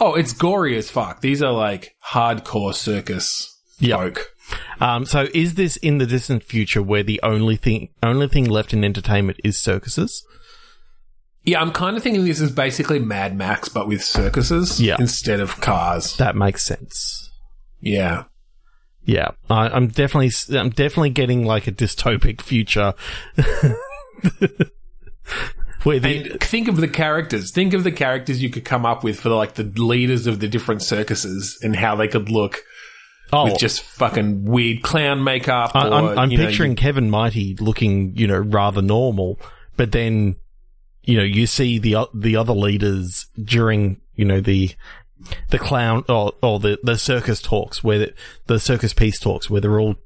S1: Oh, it's gory as fuck. These are like hardcore circus folk.
S2: Um, so is this in the distant future where the only thing only thing left in entertainment is circuses?
S1: Yeah, I'm kind of thinking this is basically Mad Max, but with circuses
S2: Yeah.
S1: instead of cars.
S2: That makes sense.
S1: Yeah.
S2: Yeah, I, I'm definitely I'm definitely getting like a dystopic future. where the,
S1: think of the characters. Think of the characters you could come up with for like the leaders of the different circuses and how they could look
S2: oh,
S1: with just fucking weird clown makeup.
S2: I,
S1: or,
S2: I'm, I'm
S1: you know,
S2: picturing Kevin Mighty looking, you know, rather normal, but then, you know, you see the the other leaders during, you know, the the clown or or the the circus talks where the, the circus peace talks where they're all,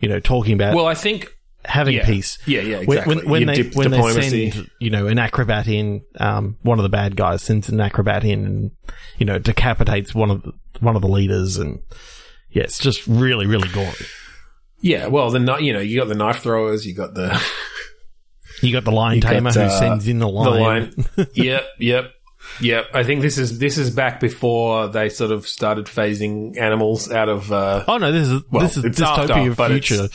S2: you know, talking about.
S1: Well, I think
S2: having
S1: Yeah.
S2: peace.
S1: Yeah, yeah, exactly.
S2: When, when they
S1: dip
S2: when they send you know an acrobat in, um, one of the bad guys sends an acrobat in and you know decapitates one of the, one of the leaders, and yeah, it's just really really gory.
S1: Yeah, well, the you know you got the knife throwers, you got the
S2: You got the lion
S1: You got,
S2: tamer who
S1: uh,
S2: sends in the
S1: the
S2: lion.
S1: line. yep, yep, yep. I think this is this is back before they sort of started phasing animals out of. Uh,
S2: Oh no, this is
S1: Well,
S2: this is dystopia
S1: after,
S2: future.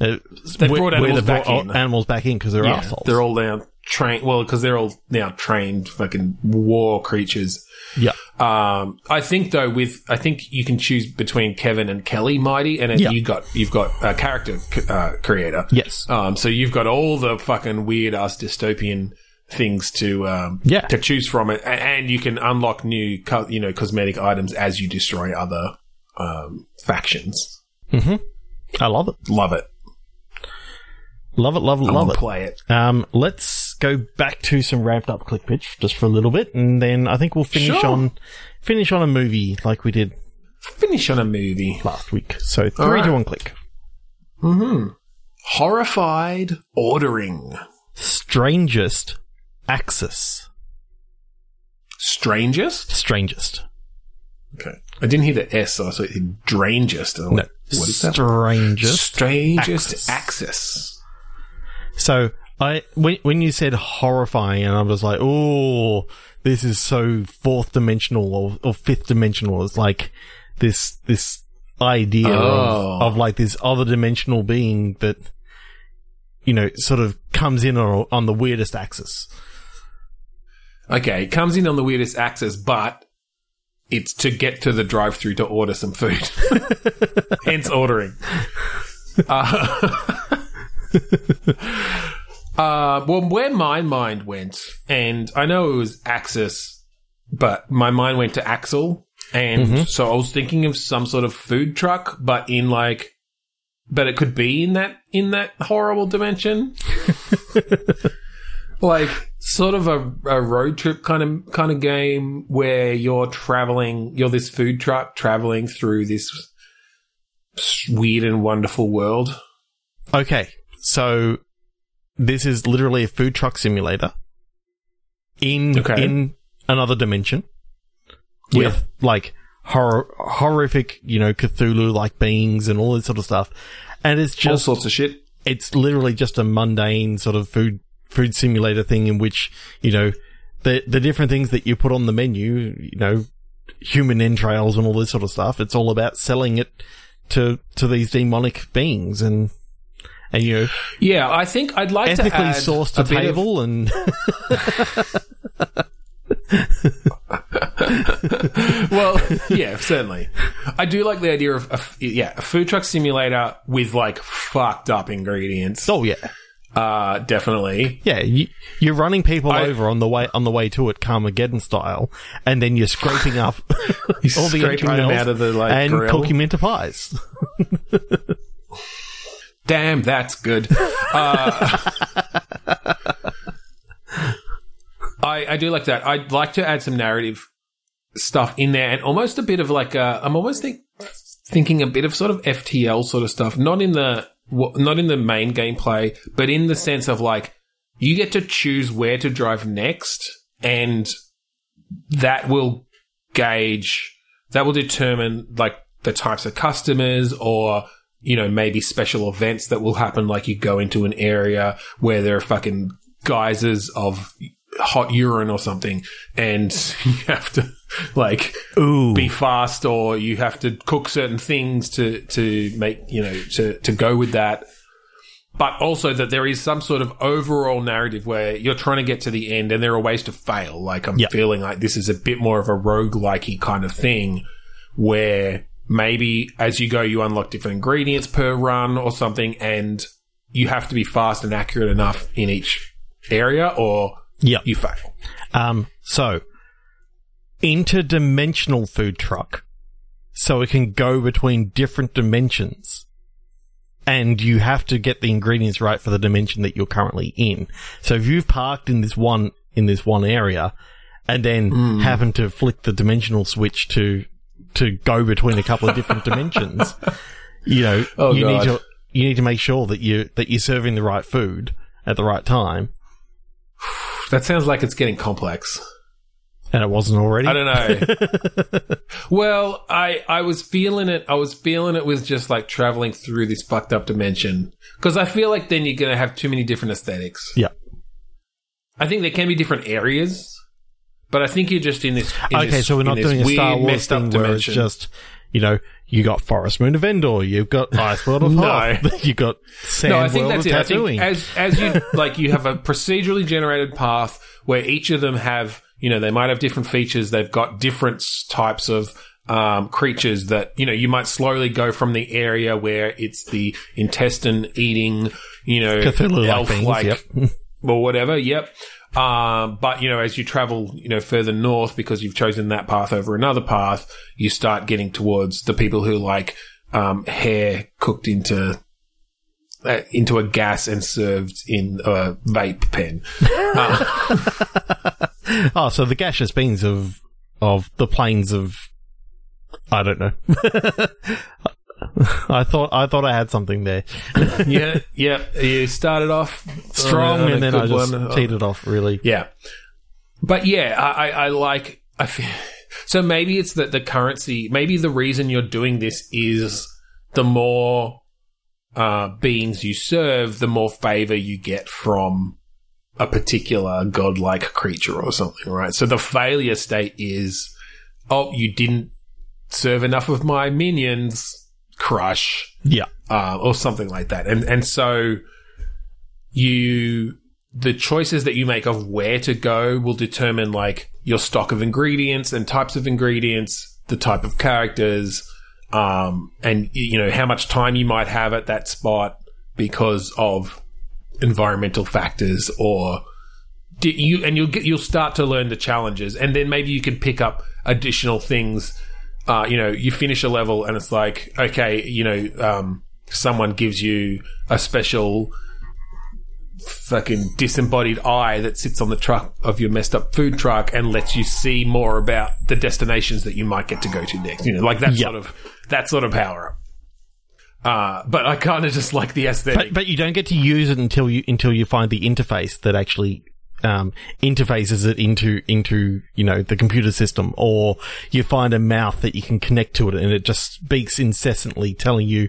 S2: Uh,
S1: They
S2: where-
S1: brought
S2: where
S1: animals
S2: brought
S1: back in.
S2: animals back in because they're
S1: yeah,
S2: assholes.
S1: they're all now trained. Well, because they're all now trained fucking war creatures.
S2: yeah,
S1: Um, I think though, with I think you can choose between Kevin and Kelly Mighty, and
S2: Yeah.
S1: you got you've got a character uh, creator.
S2: yes,
S1: Um, so you've got all the fucking weird ass dystopian things to um,
S2: Yeah.
S1: to choose from it, and you can unlock new co- you know cosmetic items as you destroy other um, factions.
S2: I love it,
S1: Love it,
S2: love it, love it, love it.
S1: play it.
S2: Um, let's go back to some ramped up click pitch just for a little bit, and then I think we'll finish
S1: Sure.
S2: on finish on a movie like we did
S1: Finish on a movie.
S2: last week. So three
S1: right.
S2: to one click. Hmm.
S1: Horrified ordering.
S2: Strangest Axis.
S1: Strangest.
S2: Strangest.
S1: Okay, I didn't hear the S, so I thought it strangest.
S2: No,
S1: What is that?
S2: strangest.
S1: Strangest
S2: Axis.
S1: axis.
S2: So I when when you said horrifying, and I was like, oh, this is so fourth dimensional or, or fifth dimensional. It's like this this idea
S1: Oh.
S2: of, of like this other dimensional being that you know sort of comes in on, on the weirdest axis.
S1: Okay, it comes in on the weirdest axis, but it's to get to the drive-through to order some food. Hence ordering. Uh, uh, well, where my mind went, and I know it was Axis, but my mind went to Axel, and so I was thinking of some sort of food truck, but in like, but it could be in that in that horrible dimension. Like sort of a, a road trip kind of kind of game where you're traveling you're this food truck traveling through this weird and wonderful world.
S2: Okay, so this is literally a food truck simulator in
S1: Okay.
S2: in another dimension with like horror, horrific, you know, Cthulhu like beings and all this sort of stuff. And it's just all
S1: sorts of shit
S2: it's literally just a mundane sort of food food simulator thing in which you know the the different things that you put on the menu, you know, human entrails and all this sort of stuff. It's all about selling it to to these demonic beings and and you? Know
S1: yeah i think i'd like
S2: ethically
S1: to
S2: sourced
S1: a
S2: to
S1: bit of-
S2: table and
S1: well yeah certainly. I do like the idea of a, yeah a food truck simulator with like fucked up ingredients.
S2: Oh yeah.
S1: Uh definitely.
S2: Yeah you, you're running people
S1: I-
S2: over on the way on the way to it Carmageddon style and then you're scraping up all the
S1: scraping them out of the, like,
S2: and
S1: grill.
S2: cooking them into pies
S1: Damn, that's good. Uh, I I do like that. I'd like to add some narrative stuff in there, and almost a bit of like a, I'm almost think, thinking a bit of sort of FTL sort of stuff, not in the not in the main gameplay, but in the sense of like you get to choose where to drive next, and that will gauge that will determine like the types of customers or you know maybe special events that will happen like you go into an area where there are fucking geysers of hot urine or something and you have to like
S2: Ooh.
S1: be fast or you have to cook certain things to to make you know to to go with that but also that there is some sort of overall narrative where you're trying to get to the end and there are ways to fail. Like I'm
S2: Yeah.
S1: feeling like this is a bit more of a roguelikey kind of thing where maybe as you go you unlock different ingredients per run or something and you have to be fast and accurate enough in each area or
S2: yeah
S1: you fail.
S2: Um, so interdimensional food truck, so it can go between different dimensions, and you have to get the ingredients right for the dimension that you're currently in. So if you've parked in this one in this one area, and then
S1: Hmm.
S2: happen to flick the dimensional switch to to go between a couple of different dimensions, you know,
S1: Oh,
S2: you need to you need to make sure that you that you're serving the right food at the right time,
S1: That sounds like it's getting complex.
S2: and it wasn't already.
S1: I don't know. well, I I was feeling it. I was feeling it with just like traveling through this fucked up dimension because I feel like then you're gonna have too many different aesthetics.
S2: Yeah.
S1: I think there can be different areas, but I think you're just in this. in
S2: Okay,
S1: this-
S2: so we're not doing a Star Wars thing where it's just you know you got Forest Moon of Endor, you've got Ice World of
S1: No.
S2: Hoth, you got Sand
S1: No, I think
S2: World
S1: that's it. I think as as you like, you have a procedurally generated path where each of them have, you know, they might have different features. They've got different types of um, creatures that you know you might slowly go from the area where it's the intestine eating, you know, elf like
S2: yep.
S1: or whatever. Yep. Um, but you know, as you travel, you know, further north because you've chosen that path over another path, you start getting towards the people who like um, hair cooked into uh, into a gas and served in a vape pen. Uh,
S2: oh, so the gaseous beings of of the plains of I don't know. I thought I thought I had something there
S1: yeah, yeah. You started off
S2: strong,
S1: on
S2: and then I just
S1: one.
S2: teed it off really.
S1: Yeah, but yeah, I, I, I like. I feel so. Maybe it's that the currency. Maybe the reason you're doing this is the more uh, beings you serve, the more favor you get from a particular godlike creature or something, right? So the failure state is, oh, you didn't serve enough of my minions. Crush
S2: Yeah,
S1: uh, or something like that. And and so you the choices that you make of where to go will determine like your stock of ingredients and types of ingredients, the type of characters, um, and you know how much time you might have at that spot because of environmental factors or you and you'll get you'll start to learn the challenges and then maybe you can pick up additional things uh, you know you finish a level and it's like okay you know um, someone gives you a special fucking disembodied eye that sits on the truck of your messed up food truck and lets you see more about the destinations that you might get to go to next you know like that
S2: Yeah.
S1: sort of that sort of power up uh, but I kind of just like the aesthetic.
S2: but but you don't get to use it until you until you find the interface that actually um, interfaces it into into you know the computer system, or you find a mouth that you can connect to it, and it just speaks incessantly, telling you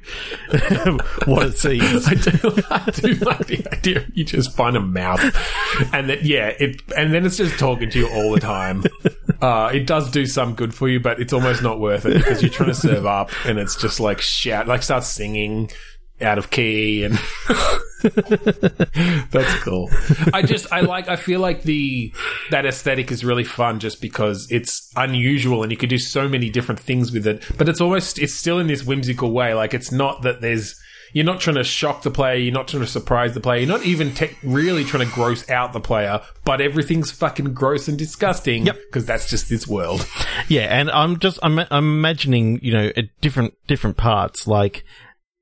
S2: what it sees.
S1: I do, I do like the idea. You just find a mouth, and then yeah, it and then it's just talking to you all the time. Uh, it does do some good for you, but it's almost not worth it because you're trying to serve up, and it's just like shout, like starts singing out of key, and that's cool. I just I like I feel like the that aesthetic is really fun just because it's unusual and you could do so many different things with it. But it's almost it's still in this whimsical way. Like it's not that there's you're not trying to shock the player. You're not trying to surprise the player. You're not even te- really trying to gross out the player. But everything's fucking gross and disgusting.
S2: Yep.
S1: Because that's just this world.
S2: Yeah, and I'm just I'm, I'm imagining you know at different different parts like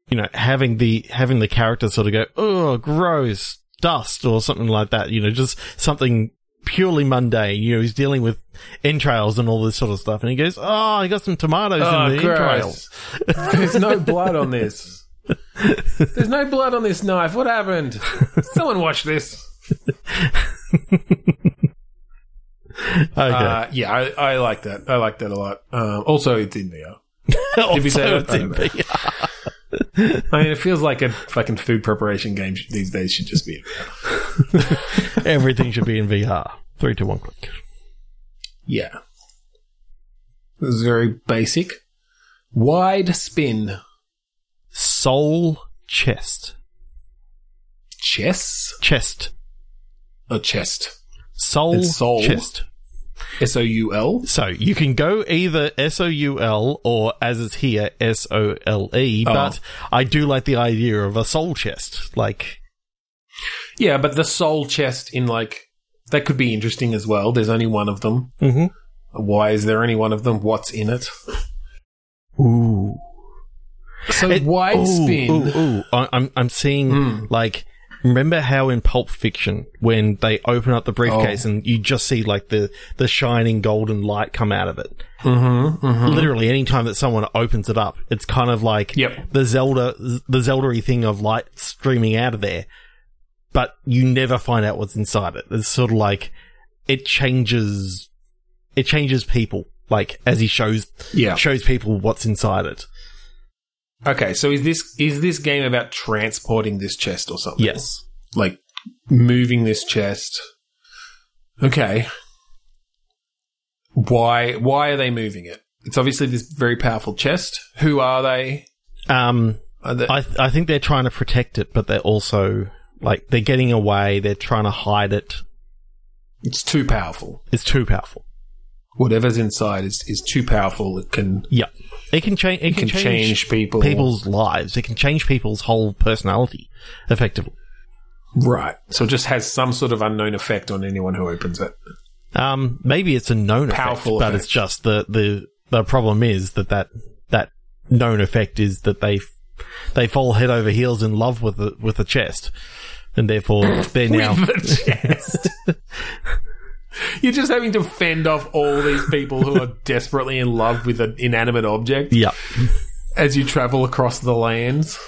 S2: you know having the having the character sort of go oh gross dust or something like that. You know, just something purely mundane. You know, he's dealing with entrails and all this sort of stuff, and he goes, "Oh, I got some tomatoes
S1: Oh,
S2: in the entrails."
S1: There's no blood on this. There's no blood on this knife. What happened? Someone watch this.
S2: Okay.
S1: Uh, yeah, I, I like that. I like that a lot. Um, also, it's in VR.
S2: Also, it's in VR.
S1: I mean, it feels like a fucking food preparation game these days should just be in VR.
S2: Everything should be in VR. Three, two, one, click.
S1: Yeah. This is very basic. Wide spin.
S2: Soul chest.
S1: Chess?
S2: Chest.
S1: A chest?
S2: Soul,
S1: soul.
S2: chest.
S1: S O U L?
S2: So you can go either S O U L or as it's here S O L E,
S1: Oh.
S2: but I do like the idea of a soul chest. Like,
S1: Yeah, but the soul chest in like. That could be interesting as well. There's only one of them.
S2: Mhm.
S1: Why is there only one of them? What's in it?
S2: ooh,
S1: So
S2: It-
S1: wide
S2: ooh,
S1: spin.
S2: Ooh, ooh. I- I'm I'm seeing
S1: Hmm.
S2: like remember how in Pulp Fiction when they open up the briefcase
S1: Oh.
S2: and you just see like the the shining golden light come out of it.
S1: Mm-hmm,
S2: Literally, anytime that someone opens it up, it's kind of like
S1: Yep.
S2: the Zelda the Zelda thing of light streaming out of there, but you never find out what's inside it. It's sort of like it changes it changes people like as he shows
S1: Yeah.
S2: shows people what's inside it.
S1: Okay, so is this is this game about transporting this chest or something?
S2: Yes.
S1: Like moving this chest. Okay. Why why are they moving it? It's obviously this very powerful chest. Who are they?
S2: Um
S1: Are they
S2: I th- I think they're trying to protect it, but they're also like they're getting away. They're trying to hide it.
S1: it's too powerful.
S2: It's too powerful.
S1: Whatever's inside is, is too powerful. It can
S2: Yeah, it can change. It
S1: it
S2: can,
S1: can
S2: change,
S1: change people.
S2: people's lives. It can change people's whole personality, effectively.
S1: Right. So it just has some sort of unknown effect on anyone who opens it.
S2: Um, maybe it's a known
S1: Powerful
S2: effect, but it's just the the the problem is that that that known effect is that they they fall head over heels in love with the with the chest, and therefore they're now
S1: With the chest. You're just having to fend off all these people who are desperately in love with an inanimate object
S2: yeah.
S1: as you travel across the lands.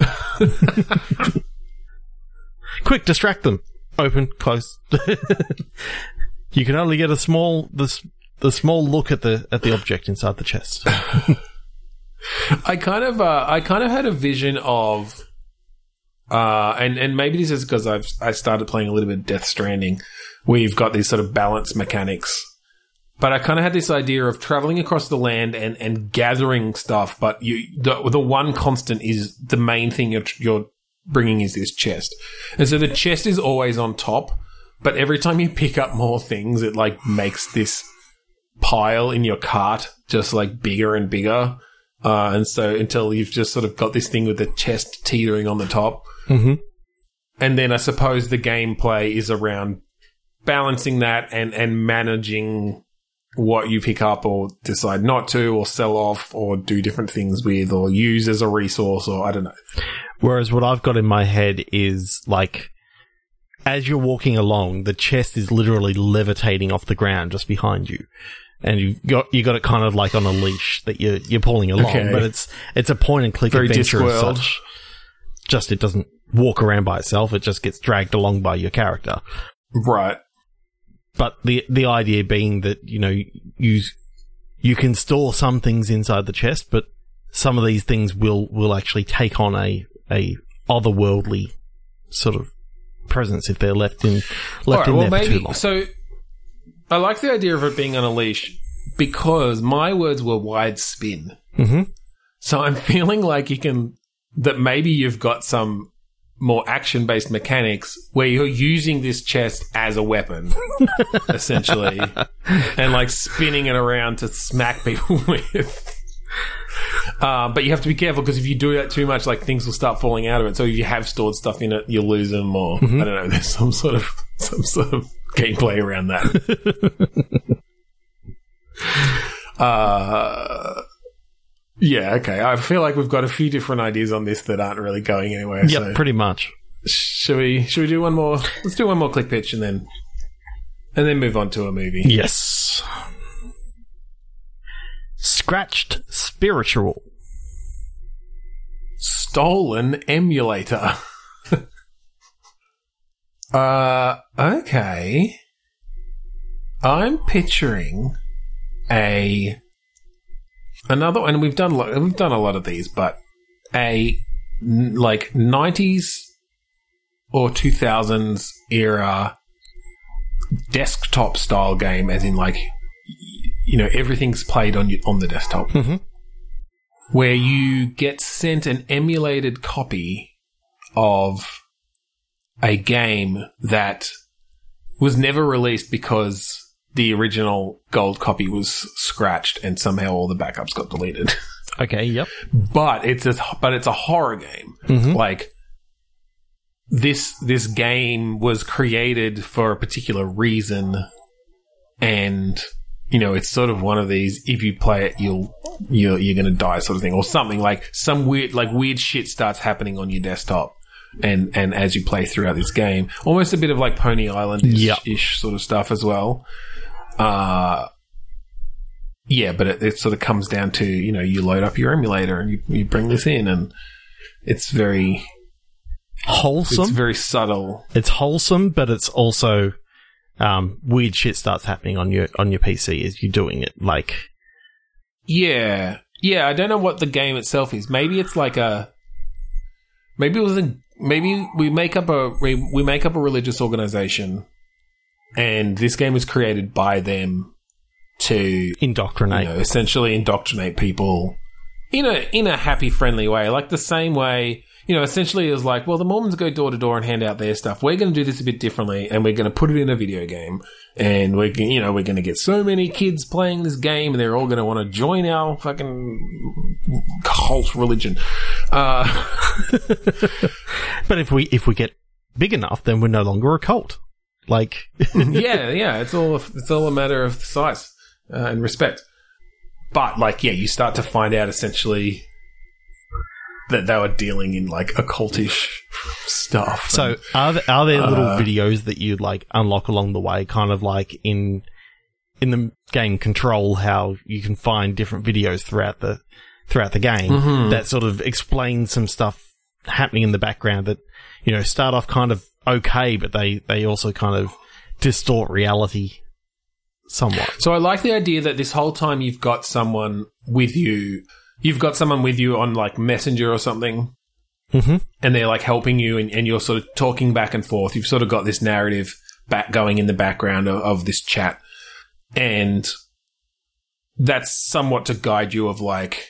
S2: Quick, distract them. Open, close. you can only get a small the the small look at the at the object inside the chest.
S1: I kind of, uh, I kind of had a vision of, uh, and and maybe this is because I've I started playing a little bit of Death Stranding, where you've got these sort of balance mechanics. But I kind of had this idea of traveling across the land and, and gathering stuff. But you, the, the one constant is the main thing you're, you're bringing is this chest, and so the chest is always on top. But every time you pick up more things, it like makes this pile in your cart just like bigger and bigger. Uh, and so until you've just sort of got this thing with the chest teetering on the top.
S2: hmm
S1: And then I suppose the gameplay is around balancing that and, and managing what you pick up or decide not to or sell off or do different things with or use as a resource or I don't know.
S2: Whereas what I've got in my head is like, as you're walking along, the chest is literally levitating off the ground just behind you, and you got you got it kind of like on a leash that you're you're pulling along.
S1: Okay.
S2: But it's it's a point and click
S1: Very
S2: adventure as such. Just it doesn't walk around by itself; it just gets dragged along by your character.
S1: Right.
S2: But the the idea being that you know you you can store some things inside the chest, but some of these things will will actually take on a a otherworldly sort of presence if they're left in left
S1: All
S2: in
S1: right,
S2: there for too long.
S1: So I like the idea of it being on a leash because my words were wide spin.
S2: hmm
S1: So I'm feeling like you can that maybe you've got some more action based mechanics where you're using this chest as a weapon, essentially, and like spinning it around to smack people with. Uh, but you have to be careful because if you do that too much, like things will start falling out of it. So if you have stored stuff in it, you'll lose them, or I don't know. There's some sort of some sort of gameplay around that. uh, yeah, okay. I feel like we've got a few different ideas on this that aren't really going anywhere.
S2: Yep,
S1: so
S2: pretty much.
S1: should we should we do one more? Let's do one more click pitch and then and then move on to a movie.
S2: Yes. Scratched spiritual.
S1: Stolen emulator. uh okay. I'm picturing a another one and we've done a lot, we've done a lot of these, but a n- like 90s or 2000s era desktop style game as in like you know everything's played on you, on the desktop
S2: Mhm.
S1: where you get sent an emulated copy of a game that was never released because the original gold copy was scratched and somehow all the backups got deleted.
S2: Okay, yep.
S1: but it's a but it's a horror game.
S2: Mhm.
S1: Like this this game was created for a particular reason, and you know it's sort of one of these. If you play it, you'll you're, you're going to die, sort of thing, or something like some weird like weird shit starts happening on your desktop and and as you play throughout this game, almost a bit of like Pony Island
S2: Yep.
S1: ish sort of stuff as well. Uh yeah, but it, it sort of comes down to you know you load up your emulator and you, you bring this in and it's very
S2: Wholesome.
S1: it's very subtle.
S2: it's wholesome, but it's also um, weird shit starts happening on your on your PC as you're doing it. Like,
S1: Yeah, yeah. I don't know what the game itself is. Maybe it's like a. Maybe it was a. Maybe we make up a we, we make up a religious organization, and this game was created by them to you
S2: indoctrinate.
S1: know essentially indoctrinate people in a in a happy friendly way, like the same way. You know, essentially, it was like, well, the Mormons go door to door and hand out their stuff. We're going to do this a bit differently, and we're going to put it in a video game, and we're, you know, we're going to get so many kids playing this game, and they're all going to want to join our fucking cult religion. Uh,
S2: But if we if we get big enough, then we're no longer a cult. Like,
S1: yeah, yeah, it's all it's all a matter of size uh, and respect. But like, yeah, you start to find out essentially that they were dealing in like occultish stuff.
S2: so
S1: And-
S2: are there, are there little
S1: Uh,
S2: videos that you'd like unlock along the way, kind of like in in the game Control, how you can find different videos throughout the throughout the game
S1: Mhm.
S2: that sort of explain some stuff happening in the background that you know start off kind of okay, but they they also kind of distort reality somewhat.
S1: So I like the idea that this whole time you've got someone with you. You've got someone with you on like Messenger or something,
S2: hmm
S1: and they're like helping you, and, and you're sort of talking back and forth. You've sort of got this narrative back going in the background of, of this chat, and that's somewhat to guide you of like,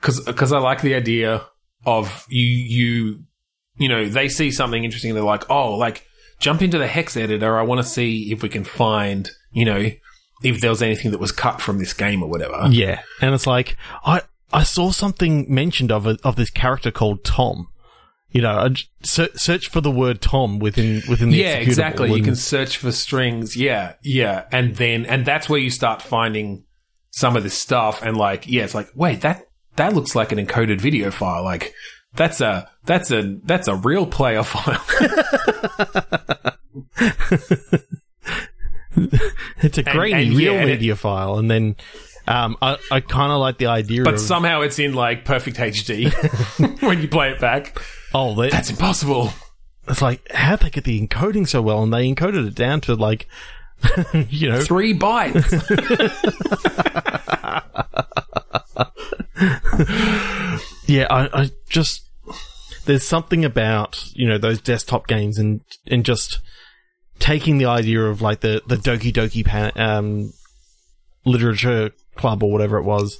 S1: because because I like the idea of you you you know they see something interesting, they're like, oh, like jump into the hex editor. I want to see if we can find you know if there was anything that was cut from this game or whatever.
S2: Yeah, and it's like I I saw something mentioned of a, of this character called Tom. You know, search for the word Tom within within the
S1: yeah exactly. You can search for strings. Yeah yeah. And then and that's where you start finding some of this stuff and like yeah it's like wait that that looks like an encoded video file. Like that's a that's a that's a real player file
S2: It's a
S1: And-
S2: grainy
S1: and
S2: real
S1: yeah, and it-
S2: media file, and then um, I I kind of like the idea
S1: but
S2: of
S1: somehow it's in like perfect hd when you play it back.
S2: Oh they,
S1: that's impossible.
S2: It's like how'd they get the encoding so well, and they encoded it down to like you know.
S1: Three bytes.
S2: Yeah, I, I just there's something about you know those desktop games and and just taking the idea of like the the Doki Doki pan, um, literature club or whatever it was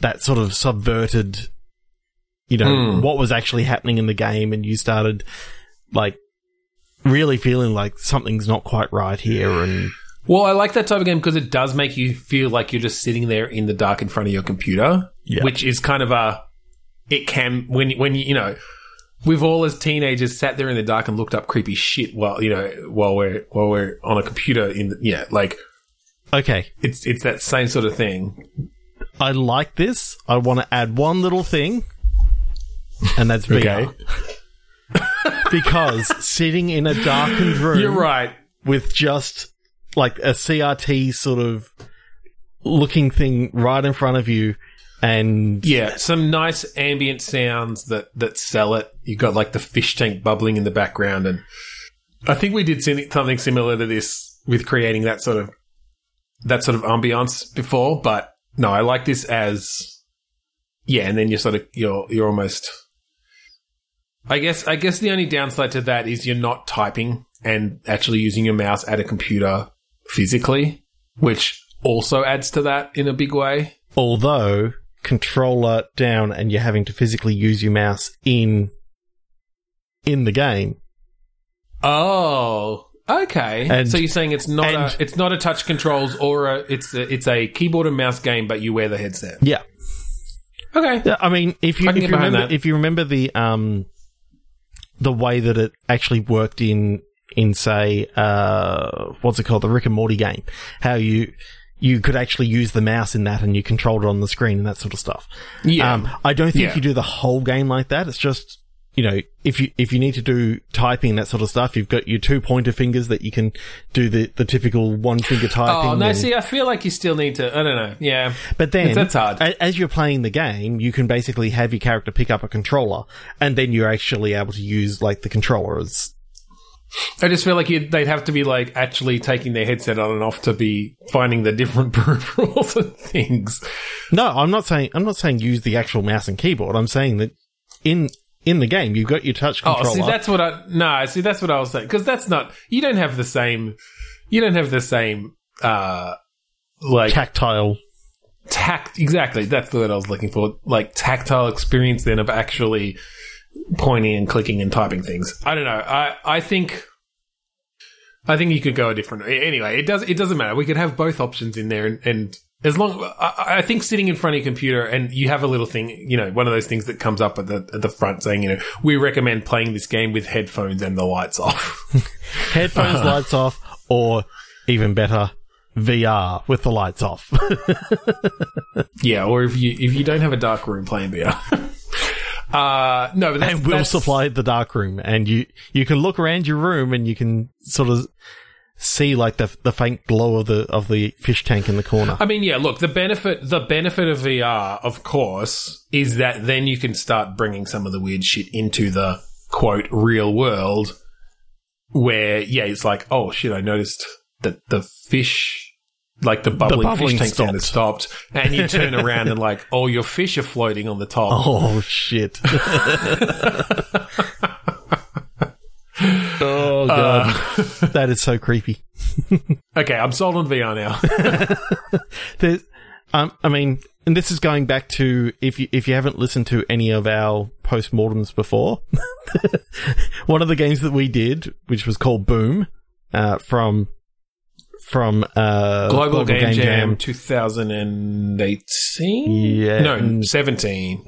S2: that sort of subverted you know
S1: Hmm.
S2: what was actually happening in the game and you started like really feeling like something's not quite right here and
S1: Well, I like that type of game because it does make you feel like you're just sitting there in the dark in front of your computer,
S2: Yeah.
S1: which is kind of a. It can when when you you know, we've all as teenagers sat there in the dark and looked up creepy shit while you know while we're while we're on a computer in the, yeah like
S2: okay
S1: it's it's that same sort of thing.
S2: I like this I want to add one little thing and that's VR because sitting in a darkened room
S1: You're right.
S2: with just like a CRT sort of looking thing right in front of you and
S1: Yeah, some nice ambient sounds that that sell it. You got like the fish tank bubbling in the background, and I think we did something similar to this with creating that sort of that sort of ambiance before. But no, I like this as yeah, and then you're sort of you're you're almost. I guess I guess the only downside to that is you're not typing and actually using your mouse at a computer physically, which also adds to that in a big way.
S2: although controller down and you're having to physically use your mouse in in the game
S1: Oh, okay.
S2: And-
S1: so you're saying it's not
S2: and-
S1: a it's not a touch controls or a it's a, it's a keyboard and mouse game, but you wear the headset.
S2: yeah
S1: Okay.
S2: Yeah, I mean, if you if you remember
S1: that.
S2: if you remember the um the way that it actually worked in in say uh what's it called the Rick and Morty game, how you you could actually use the mouse in that and you controlled it on the screen and that sort of stuff.
S1: Yeah.
S2: Um, I don't think
S1: Yeah.
S2: you do the whole game like that. It's just you know, if you if you need to do typing that sort of stuff, you've got your two pointer fingers that you can do the, the typical one finger typing.
S1: Oh no!
S2: and-
S1: See, I feel like you still need to. I don't know. Yeah,
S2: but then
S1: that's hard.
S2: as you're playing the game, you can basically have your character pick up a controller, and then you're actually able to use like the controller as
S1: I just feel like you'd, they'd have to be like actually taking their headset on and off to be finding the different peripherals and things.
S2: No, I'm not saying I'm not saying use the actual mouse and keyboard. I'm saying that in in the game you've got your touch controller.
S1: Oh, see, that's what I no. See, that's what I was saying because that's not. You don't have the same. You don't have the same. uh like
S2: tactile.
S1: tact exactly that's the word i was looking for like tactile experience then of actually pointing and clicking and typing things. I don't know. I i think i think you could go a different anyway it does it doesn't matter. We could have both options in there and, and as long I, I think sitting in front of your computer and you have a little thing you know one of those things that comes up at the at the front saying you know we recommend playing this game with headphones and the lights off.
S2: Headphones, lights off, or even better, VR with the lights off.
S1: yeah or if you if you don't have a dark room playing VR uh no but that's,
S2: and we'll
S1: that's-
S2: supply the dark room, and you you can look around your room and you can sort of see like the the faint glow of the of the fish tank in the corner.
S1: I mean, yeah. Look, the benefit the benefit of VR, of course, is that then you can start bringing some of the weird shit into the quote real world, where yeah, it's like, oh shit, I noticed that the fish, like the bubbling,
S2: bubbling
S1: fish tank has stopped, and you turn around and like, oh, your fish are floating on the top.
S2: Oh shit! oh god, that is so creepy.
S1: Okay, I'm sold on VR now.
S2: There's, um, I mean, and this is going back to if you if you haven't listened to any of our postmortems before, one of the games that we did, which was called Boom, uh, from from uh,
S1: Global, Game, Jam, 2018.
S2: Yeah,
S1: no,
S2: mm.
S1: 17.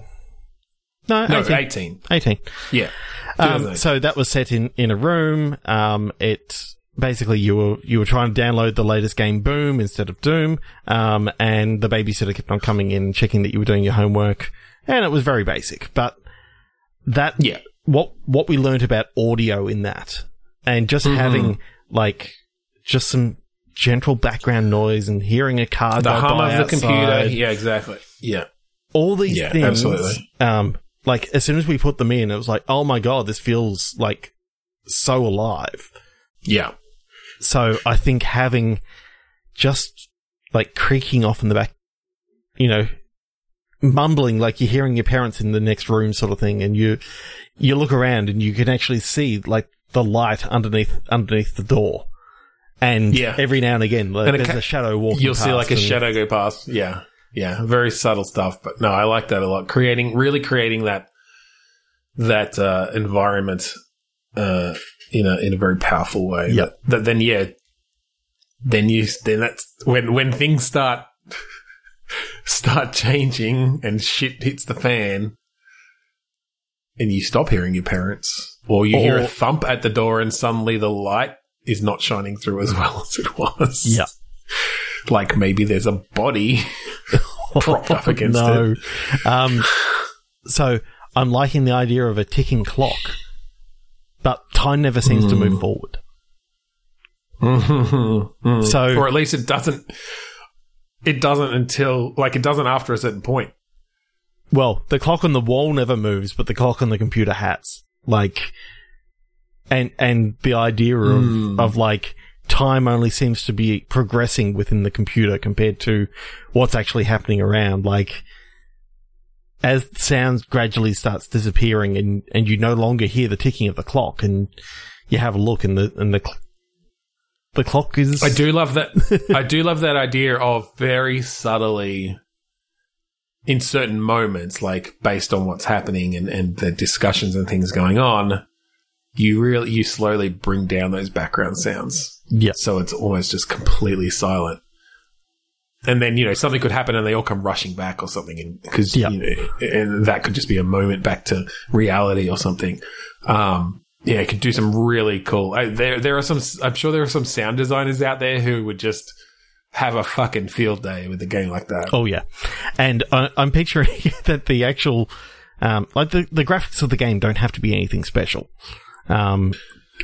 S2: no,
S1: No,
S2: 18.
S1: 18.
S2: 18.
S1: Yeah.
S2: Um,
S1: 2018.
S2: so that was set in, in a room. Um, it basically you were you were trying to download the latest game Boom instead of Doom. Um, and the babysitter kept on coming in, checking that you were doing your homework, and it was very basic. But that
S1: Yeah.
S2: what what we learned about audio in that, and just
S1: Mm-hmm.
S2: having like just some gentle background noise and hearing a car
S1: the
S2: go
S1: hum
S2: by
S1: of the computer. Yeah, exactly. Yeah.
S2: all these
S1: Yeah,
S2: things
S1: absolutely.
S2: um like as soon as we put them in it was like oh my god this feels like so alive
S1: Yeah.
S2: so i think having just like creaking off in the back you know mumbling like you're hearing your parents in the next room sort of thing and you you look around and you can actually see like the light underneath underneath the door and
S1: Yeah.
S2: every now and again like,
S1: And a
S2: there's
S1: ca-
S2: a shadow walking
S1: You'll see like a shadow go past. Yeah. Yeah. Very subtle stuff. But no, I like that a lot. Creating, really creating that, that, uh, environment, uh, in a, in a very powerful way.
S2: Yeah.
S1: That, that then, yeah, then you, then that's when, when things start, start changing and shit hits the fan and you stop hearing your parents or you hear a thump at the door and suddenly the light is not shining through as well as it was.
S2: Yeah.
S1: Like maybe there's a body propped up against
S2: no.
S1: it.
S2: Um, so I'm liking the idea of a ticking clock, but time never seems to
S1: Hmm.
S2: move forward.
S1: Mm.
S2: So
S1: or at least it doesn't it doesn't until like it doesn't after a certain point.
S2: well, the clock on the wall never moves, but the clock on the computer has. Like, and and the idea of
S1: Hmm.
S2: of like time only seems to be progressing within the computer compared to what's actually happening around. Like, as sound gradually starts disappearing, and and you no longer hear the ticking of the clock, and you have a look, and the and the cl- the clock is.
S1: I do love that I do love that idea of very subtly in certain moments, like based on what's happening and, and the discussions and things going on, you really you slowly bring down those background sounds.
S2: Yeah.
S1: So it's almost just completely silent. And then, you know, something could happen and they all come rushing back or something. Because,
S2: Yeah.
S1: you know, and that could just be a moment back to reality or something. Um, yeah, it could do some really cool. I, there, there are some, I'm sure there are some sound designers out there who would just have a fucking field day with a game like that.
S2: Oh yeah, and I, I'm picturing that the actual Um, like the, the graphics of the game don't have to be anything special. Um,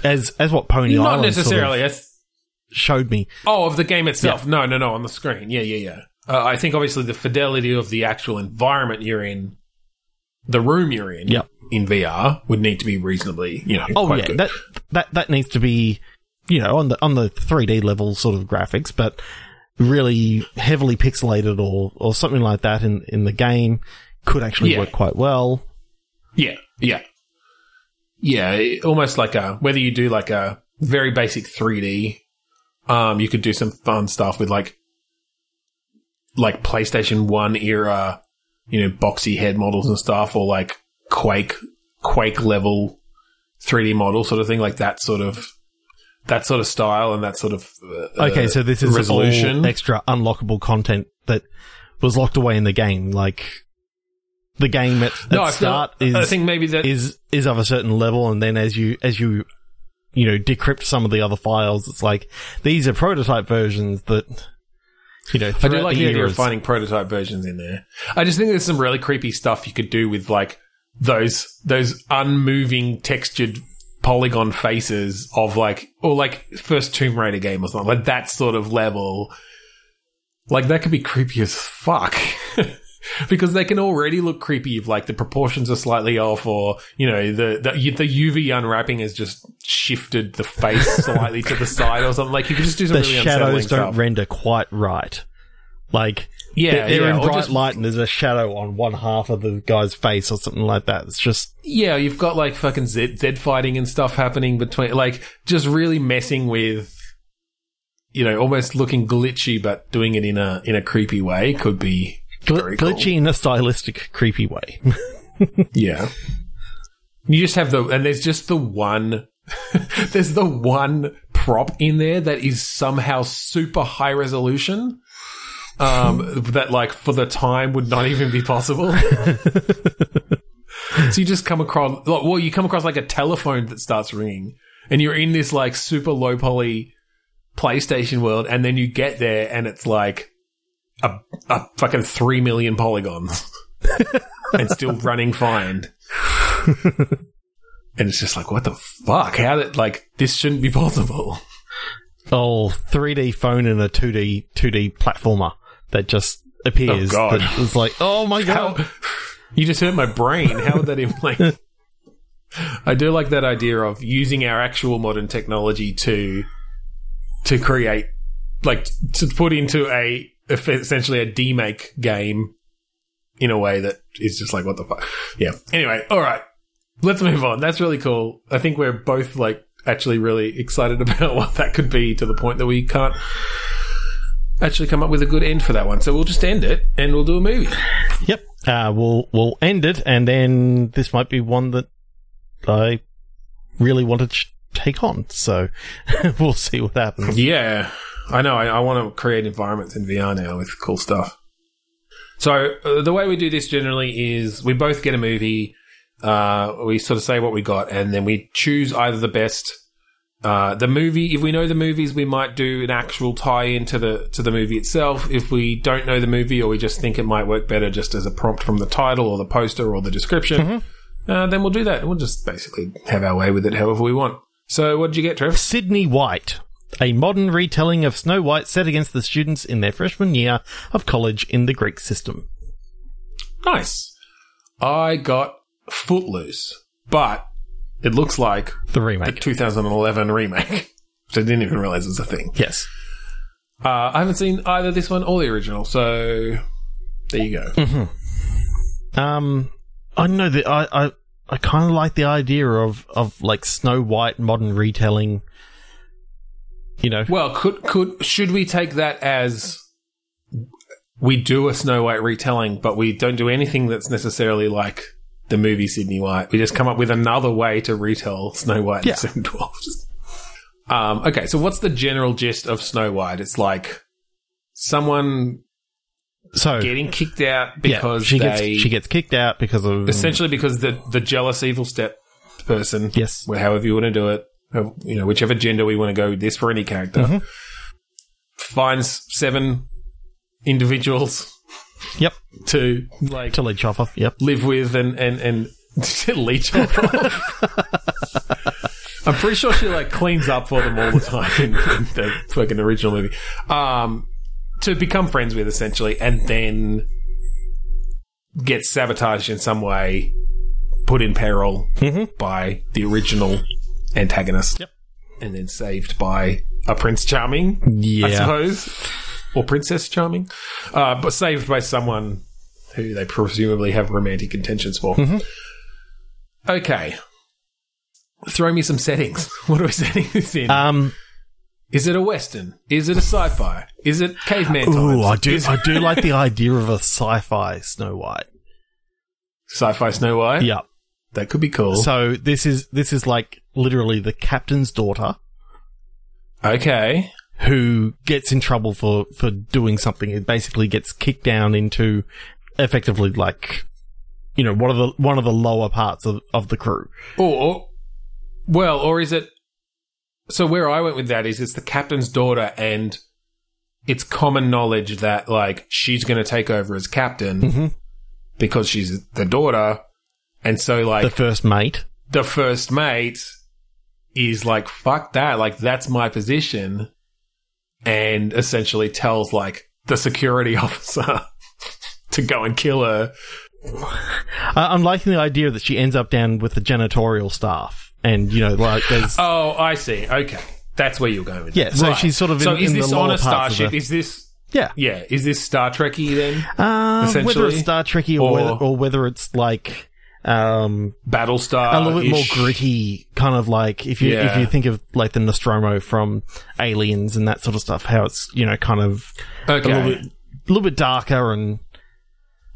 S2: as as what Pony
S1: Not
S2: Island sort of
S1: necessarily.
S2: Showed me.
S1: oh, of the game itself. No, no, no. On the screen. Yeah, yeah, yeah. Uh, I think obviously the fidelity of the actual environment you're in, the room you're in,
S2: Yep.
S1: in VR would need to be reasonably, you know,
S2: Oh yeah,
S1: good.
S2: that that that needs to be, you know, on the on the 3D level sort of graphics, but really heavily pixelated or or something like that in in the game could actually
S1: Yeah.
S2: work quite well.
S1: Yeah, yeah, yeah. Almost like a whether you do like a very basic 3D, um, you could do some fun stuff with like like PlayStation One era, you know, boxy head models and stuff, or like Quake Quake level 3D model sort of thing, like that sort of that sort of style and that sort of uh,
S2: Okay, so this is
S1: resolution.
S2: all extra unlockable content that was locked away in the game, like the game at, at
S1: no,
S2: start is
S1: I think maybe that
S2: is is of a certain level, and then as you as you you know decrypt some of the other files, it's like these are prototype versions that you know.
S1: I do like the, idea of finding prototype versions in there. I just think there's some really creepy stuff you could do with like those those unmoving textured polygon faces of like or like first Tomb Raider game or something like that sort of level. Like that could be creepy as fuck. because they can already look creepy if like the proportions are slightly off or you know the the, the UV unwrapping has just shifted the face slightly to the side or something like you can just do some
S2: the
S1: really unsettling
S2: shadows don't
S1: stuff.
S2: render quite right. Like
S1: yeah,
S2: they're, they're
S1: yeah,
S2: in bright
S1: just-
S2: light, and there's a shadow on one half of the guy's face or something like that. It's just
S1: Yeah, you've got like fucking Z, Z fighting and stuff happening between, like, just really messing with, you know, almost looking glitchy, but doing it in a in a creepy way could be
S2: gl-
S1: very cool.
S2: glitchy in a stylistic, creepy way.
S1: Yeah, you just have the and there's just the one. there's the one prop in there that is somehow super high resolution. Um, that like for the time would not even be possible. So you just come across, like, well, you come across like a telephone that starts ringing, and you're in this like super low poly PlayStation world, and then you get there, and it's like a, a fucking three million polygons, and still running fine. and it's just like, what the fuck? How did like this shouldn't be possible?
S2: oh, 3D phone and a 2D 2D platformer that just appears.
S1: Oh, God.
S2: It's like, oh my
S1: How,
S2: god.
S1: you just hurt my brain. How would that even like? I do like that idea of using our actual modern technology to to create, like, to put into a essentially a demake game in a way that is just like what the fuck. Yeah. Anyway, all right, let's move on. That's really cool. I think we're both like actually really excited about what that could be to the point that we can't actually come up with a good end for that one. So we'll just end it and we'll do a movie.
S2: Yep. Uh, we'll we'll end it, and then this might be one that I really want to take on. So we'll see what happens.
S1: Yeah, I know. I, I want to create environments in VR now with cool stuff. So uh, the way we do this generally is we both get a movie. Uh, we sort of say what we got, and then we choose either the best. Uh, the movie. If we know the movies, we might do an actual tie-in to the to the movie itself. If we don't know the movie, or we just think it might work better just as a prompt from the title or the poster or the description, uh, then we'll do that. We'll just basically have our way with it however we want. So, what did you get, Trev?
S2: Sydney White, a modern retelling of Snow White set against the students in their freshman year of college in the Greek system.
S1: Nice. I got Footloose, but it looks like
S2: The remake,
S1: the
S2: remake.
S1: 2011 remake, which I didn't even realize was a thing.
S2: yes.
S1: Uh, I haven't seen either this one or the original, so there you go.
S2: Um, I know that I I, I kind of like the idea of of like Snow White modern retelling. You know,
S1: Well, could could should we take that as we do a Snow White retelling, but we don't do anything that's necessarily like the movie Sydney White. We just come up with another way to retell Snow White
S2: Yeah.
S1: and the Seven Dwarfs. Um, okay, so what's the general gist of Snow White? It's like someone
S2: so
S1: getting kicked out
S2: yeah,
S1: because
S2: she
S1: they
S2: gets she gets kicked out because of
S1: essentially because the the jealous evil step person,
S2: Yes.
S1: however you want to do it, you know, whichever gender we want to go with this for any character,
S2: Mm-hmm.
S1: finds seven individuals
S2: Yep.
S1: to like
S2: To leech off of. Yep.
S1: live with and and and leech off of. I'm pretty sure she like cleans up for them all the time in, in the fucking original movie. Um, to become friends with essentially, and then get sabotaged in some way, put in peril by the original antagonist,
S2: Yep.
S1: and then saved by a Prince Charming. I suppose, or Princess Charming, uh, but saved by someone who they presumably have romantic intentions for. Okay, throw me some settings. What are we setting this in?
S2: Um.
S1: Is it a western? Is it a sci-fi? Is it caveman times?
S2: Ooh, I do.
S1: Is
S2: I do like the idea of a sci-fi Snow White.
S1: sci-fi Snow White.
S2: Yep.
S1: that could be cool.
S2: So this is this is like literally the captain's daughter
S1: okay,
S2: who gets in trouble for for doing something. It basically gets kicked down into effectively like you know one of the one of the lower parts of, of the crew.
S1: or, well, or is it? So where I went with that is it's the captain's daughter, and it's common knowledge that like she's going to take over as captain
S2: Mhm.
S1: because she's the daughter, and so like
S2: The first mate.
S1: the first mate is like, fuck that. Like, that's my position. And essentially tells, like, the security officer to go and kill her.
S2: I'm liking the idea that she ends up down with the janitorial staff, and you know, like there's
S1: Oh, I see. Okay. That's where you're going with
S2: Yeah, so she's sort of in, So is
S1: this on a starship? Is this,
S2: yeah.
S1: yeah, is this Star Trekky then?
S2: Uh, whether it's Star Trekky or,
S1: Or-
S2: whether, or whether it's like um,
S1: Battlestar?
S2: a little bit more gritty, kind of like if you if you think of like the Nostromo from Aliens and that sort of stuff, how it's you know kind of
S1: Okay.
S2: a little bit little bit darker and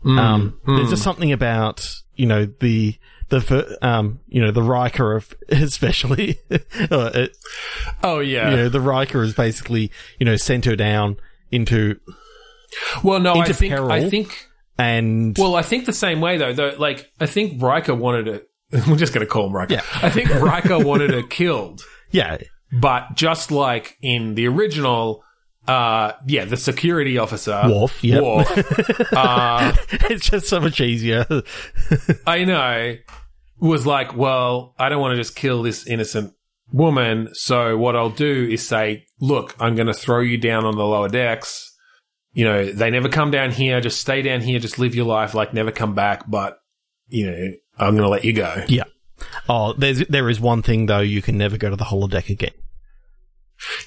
S1: Mm,
S2: um,
S1: mm.
S2: there's just something about you know the the um you know the Riker of especially uh, it,
S1: oh, yeah.
S2: you know the Riker is basically you know sent her down into
S1: well, no, I
S2: into
S1: think,
S2: peril.
S1: I think,
S2: and
S1: Well, I think the same way though. Though, like I think Riker wanted it. We're just going to call him Riker.
S2: Yeah.
S1: I think Riker wanted her killed,
S2: yeah
S1: but just like in the original, uh, yeah, the security officer
S2: Worf.
S1: Worf, uh,
S2: it's just so much easier.
S1: I know, was like, well, I don't want to just kill this innocent woman. So what I'll do is say, look, I'm going to throw you down on the lower decks. You know, they never come down here. Just stay down here. Just live your life. Like never come back. But, you know, I'm going to let you go.
S2: Yeah. Oh, there's there is one thing though. You can never go to the holodeck again.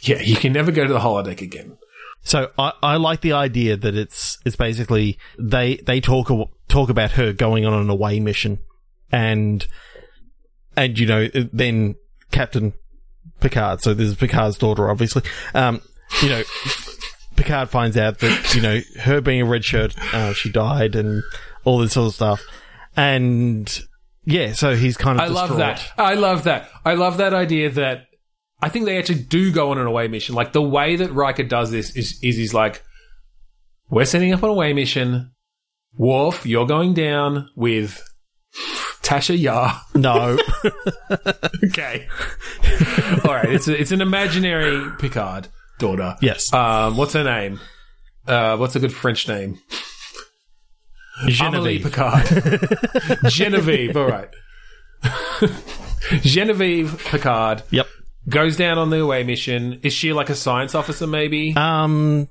S1: Yeah. You can never go to the holodeck again.
S2: So I, I like the idea that it's it's basically they they talk talk about her going on an away mission, and and you know then Captain Picard. So this is Picard's daughter, obviously. Um, you know. Picard finds out that you know her being a red shirt, uh, she died, and all this sort of stuff, and yeah, so he's kind of.
S1: I love that. I love that. I love that idea that I think they actually do go on an away mission. Like the way that Riker does this is, is he's like, we're setting up on an away mission. Worf, you're going down with Tasha Yar.
S2: No,
S1: okay. All right. It's a, it's an imaginary Picard daughter.
S2: yes,
S1: Um, what's her name? Uh, what's a good French name? Amelie
S2: Genevieve.
S1: Picard. Genevieve. All right. Genevieve Picard
S2: Yep.
S1: goes down on the away mission. Is she like a science officer, maybe,
S2: Um,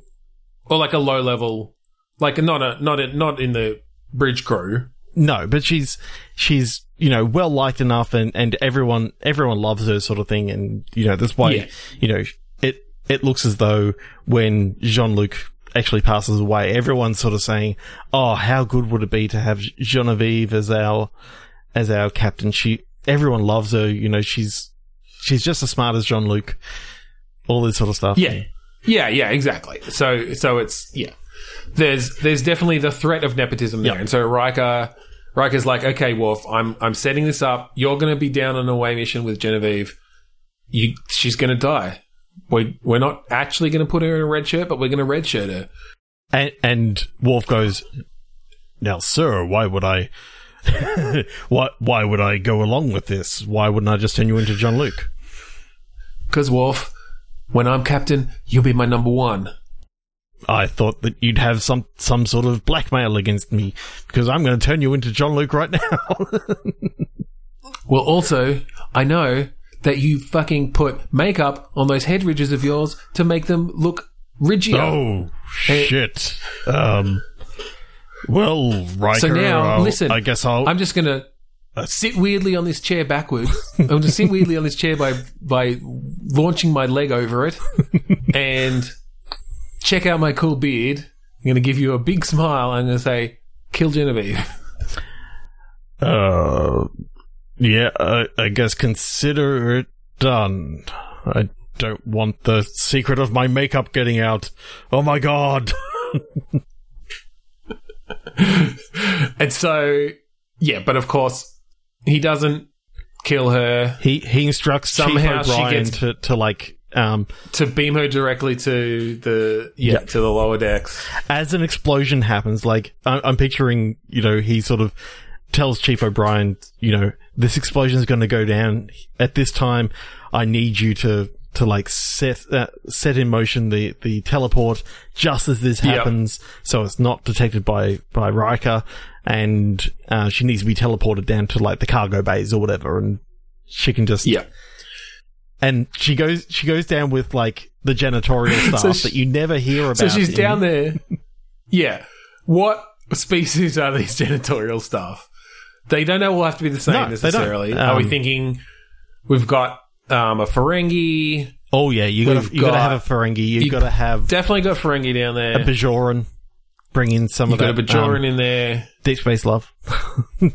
S1: or like a low level, like not a not a, not in the bridge crew?
S2: no, but she's she's you know well liked enough, and and everyone everyone loves her sort of thing, and you know that's why
S1: Yeah.
S2: you know it looks as though when Jean Luc actually passes away, everyone's sort of saying, "Oh, how good would it be to have Genevieve as our as our captain?" She everyone loves her. You know, she's she's just as smart as Jean Luc. All this sort of stuff.
S1: Yeah, yeah, yeah, exactly. So so it's yeah. There's there's definitely the threat of nepotism there,
S2: Yep.
S1: and so Riker Riker's like, okay, Worf, I'm I'm setting this up. You're going to be down on an away mission with Genevieve. You, she's going to die. We we're not actually going to put her in a red shirt, but we're going to red shirt her.
S2: And, and Worf goes, Now, sir, why would I. why, why would I go along with this? Why wouldn't I just turn you into Jean Luc?
S1: Because Worf, when I'm captain, you'll be my number one.
S2: I thought that you'd have some some sort of blackmail against me because I'm going to turn you into Jean Luc right now.
S1: Well, also, I know that you fucking put makeup on those head ridges of yours to make them look ridgier.
S2: oh shit. Um. Well, Riker.
S1: So now,
S2: I'll-
S1: listen,
S2: I guess I'll.
S1: I'm just gonna sit weirdly on this chair backwards. I'm gonna sit weirdly on this chair by by launching my leg over it and check out my cool beard. I'm gonna give you a big smile. I'm gonna say, "Kill Genevieve."
S2: Uh, yeah, I, I guess consider it done. I don't want the secret of my makeup getting out. Oh my god.
S1: And so, yeah, but of course, he doesn't kill her
S2: He he instructs
S1: Somehow
S2: Chief
S1: she gets-
S2: to, to like um
S1: to beam her directly to the yeah,
S2: Yeah.
S1: to the lower decks.
S2: as an explosion happens, like I'm, I'm picturing, you know, he sort of tells Chief O'Brien, you know, this explosion is going to go down at this time. I need you to to like set uh, set in motion the the teleport just as this
S1: Yep.
S2: happens, so it's not detected by by Riker, and uh, she needs to be teleported down to like the cargo bays or whatever, and she can just
S1: Yeah,
S2: and she goes she goes down with like the janitorial stuff
S1: she-
S2: that you never hear about.
S1: so she's
S2: in-
S1: down there. Yeah, what species are these janitorial staff? They don't know. Will have to be the same
S2: No, they don't.
S1: necessarily. Are we
S2: Um,
S1: thinking we've got um, a Ferengi?
S2: Oh yeah, you got
S1: We've
S2: to you got to
S1: got-
S2: have a Ferengi. You
S1: you-
S2: got to have
S1: Definitely got Ferengi down there.
S2: a Bajoran. Bring in some
S1: You've
S2: of
S1: got a Bajoran
S2: um,
S1: in there.
S2: Deep Space Love.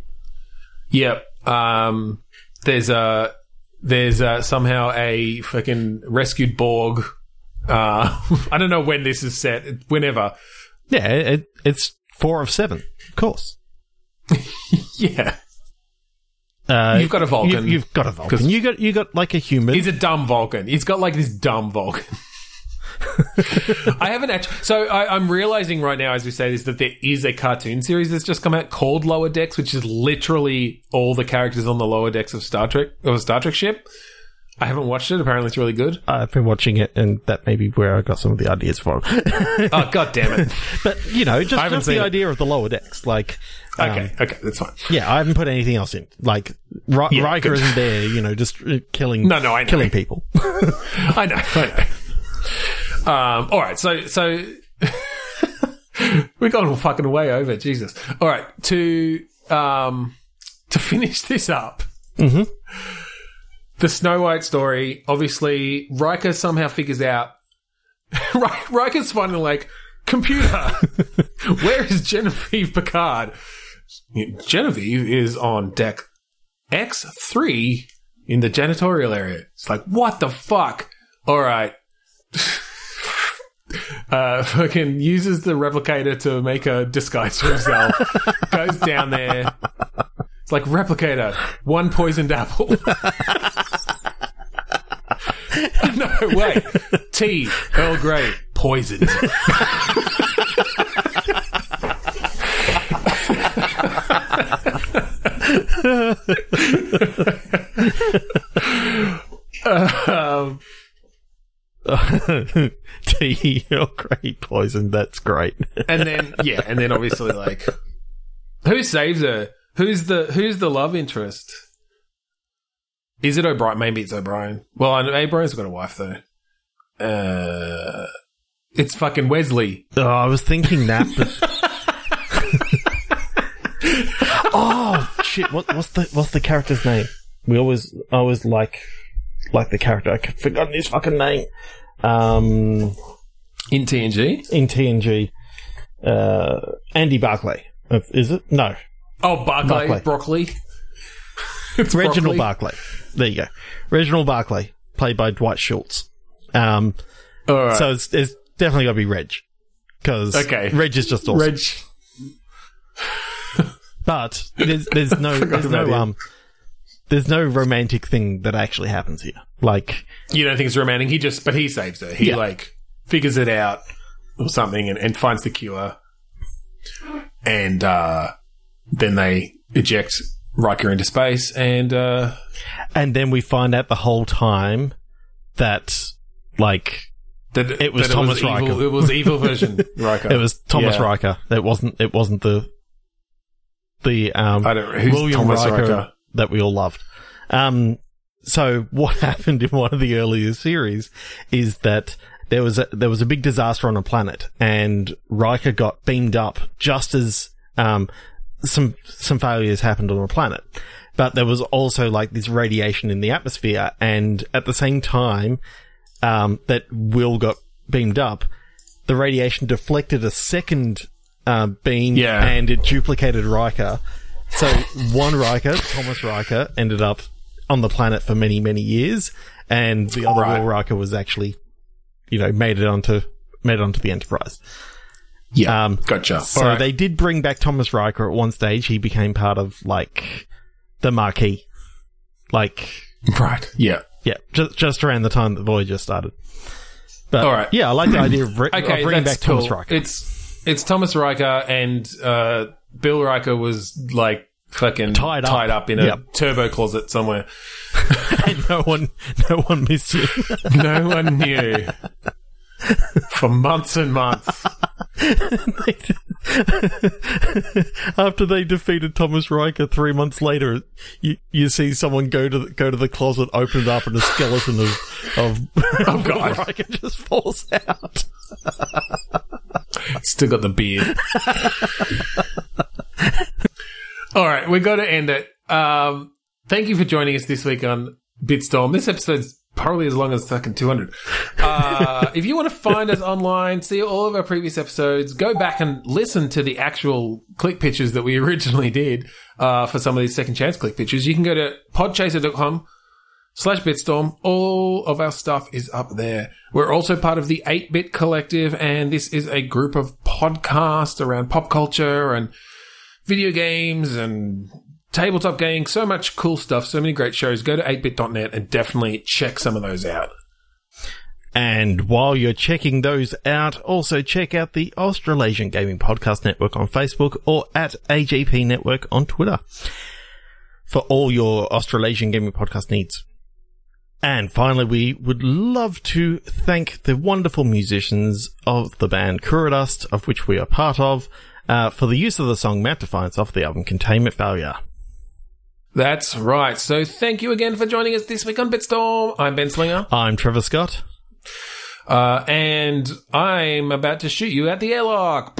S1: Yep. Um, there's a there's uh somehow a fucking rescued Borg. Uh, I don't know when this is set. Whenever.
S2: Yeah, it, it's four of seven, of course.
S1: Yeah.
S2: Uh,
S1: You've got a Vulcan.
S2: You, have got a Vulcan. You got you got like a human.
S1: He's a dumb Vulcan. He's got like this dumb Vulcan. I haven't actually. So I, I'm realizing right now, as we say this, that there is a cartoon series that's just come out called Lower Decks, which is literally all the characters on the lower decks of Star Trek of a Star Trek ship. I haven't watched it. Apparently, it's really good.
S2: I've been watching it, and that may be where I got some of the ideas from.
S1: Oh god damn it!
S2: but you know, just, just the
S1: seen it.
S2: idea of the lower decks, like. Um,
S1: Okay, okay, that's fine.
S2: yeah, I haven't put anything else in. Like Ri-
S1: Yeah,
S2: Riker
S1: good.
S2: isn't there, you know, just uh, killing.
S1: No, no, I know.
S2: killing people.
S1: I know, I know. Um, all right, so so we've gone fucking way over. Jesus. All right, to um to finish this up.
S2: Mhm.
S1: The Snow White story. Obviously, Riker somehow figures out. Ri- Riker's finally like, computer, where is Genevieve Picard? Genevieve is on deck X three in the janitorial area. It's like, what the fuck? All right. uh, fucking uses the replicator to make a disguise for himself. goes down there. It's like replicator, one poisoned apple. no, wait. Tea, Earl Grey, poisoned. Um,
S2: Tea Earl Grey poison. That's great.
S1: and then yeah, and then obviously like who saves her? Who's the who's the love interest? Is it O'Brien? Maybe it's O'Brien. Well, I know O'Brien's got a wife though. Uh, it's fucking Wesley.
S2: Oh, I was thinking that. But... oh shit! What, what's the what's the character's name? We always I always like like the character. I've forgotten his fucking name. Um,
S1: In TNG?
S2: in TNG, uh, Andy Barclay. Uh, Is it? No,
S1: Oh, Barclay,
S2: Barclay.
S1: broccoli. It's
S2: Reginald
S1: broccoli.
S2: Barclay. There you go. Reginald Barclay, played by Dwight Schultz. Um,
S1: All right.
S2: so it's, it's definitely got to be Reg. Because
S1: Okay.
S2: Reg is just awesome.
S1: Reg.
S2: But there's there's no there's no um there's no romantic thing that actually happens here. Like
S1: You don't think it's romantic? He just, but he saves her. He
S2: Yeah.
S1: like figures it out or something and, and finds the cure. And uh, then they eject Riker into space and uh,
S2: and then we find out the whole time that like
S1: That
S2: It was
S1: that
S2: Thomas
S1: it was evil,
S2: Riker.
S1: It was evil version Riker.
S2: It was Thomas
S1: Yeah.
S2: Riker. It wasn't. It wasn't the the um,
S1: I don't who's
S2: William Riker,
S1: Riker.
S2: that we all loved. Um, so what happened in one of the earlier series is that there was a, there was a big disaster on a planet and Riker got beamed up just as, um, some, some failures happened on a planet. But there was also like this radiation in the atmosphere and at the same time, um, that Will got beamed up, the radiation deflected a second, uh, beam
S1: Yeah.
S2: and it duplicated Riker. So one Riker, Thomas Riker, ended up on the planet for many, many years, and the other
S1: Right.
S2: Will Riker was actually, you know, made it onto made it onto the Enterprise.
S1: Yeah,
S2: Um,
S1: gotcha.
S2: So
S1: right.
S2: they did bring back Thomas Riker at one stage. He became part of like the Maquis, like
S1: right. Yeah.
S2: yeah, just just around the time that Voyager started. But
S1: All right.
S2: yeah, I like the idea of, br- of bringing back Thomas. Riker.
S1: It's it's Thomas Riker and uh, Bill Riker was like fucking
S2: Tied up.
S1: tied up in a
S2: Yep.
S1: turbo closet somewhere.
S2: and no one, no one missed you.
S1: No one knew for months and months.
S2: After they defeated Thomas Riker three months later, you, you see someone go to the, go to the closet, open it up, and a skeleton of of
S1: Oh, God.
S2: Riker just falls out.
S1: Still got the beard. All right, we've got to end it. Um, thank you for joining us this week on Bitstorm. This episode's probably as long as fucking 200. Uh, if you want to find us online, see all of our previous episodes, go back and listen to the actual click pitches that we originally did uh, for some of these second chance click pitches, you can go to podchaser.com slash bitstorm. All of our stuff is up there. We're also part of the 8-Bit Collective, and this is a group of podcasts around pop culture and video games and tabletop gaming. So much cool stuff, so many great shows. Go to 8bit.net and definitely check some of those out.
S2: And while you're checking those out, also check out the Australasian Gaming Podcast Network on Facebook or at AGP Network on Twitter for all your Australasian Gaming Podcast needs. And finally, we would love to thank the wonderful musicians of the band Kuradust, of which we are part of, uh, for the use of the song Mount Defiance off the album Containment Failure.
S1: That's right. So thank you again for joining us this week on Bitstorm. I'm Ben Slinger,
S2: I'm Trevor Scott.
S1: uh, and I'm about to shoot you at the airlock.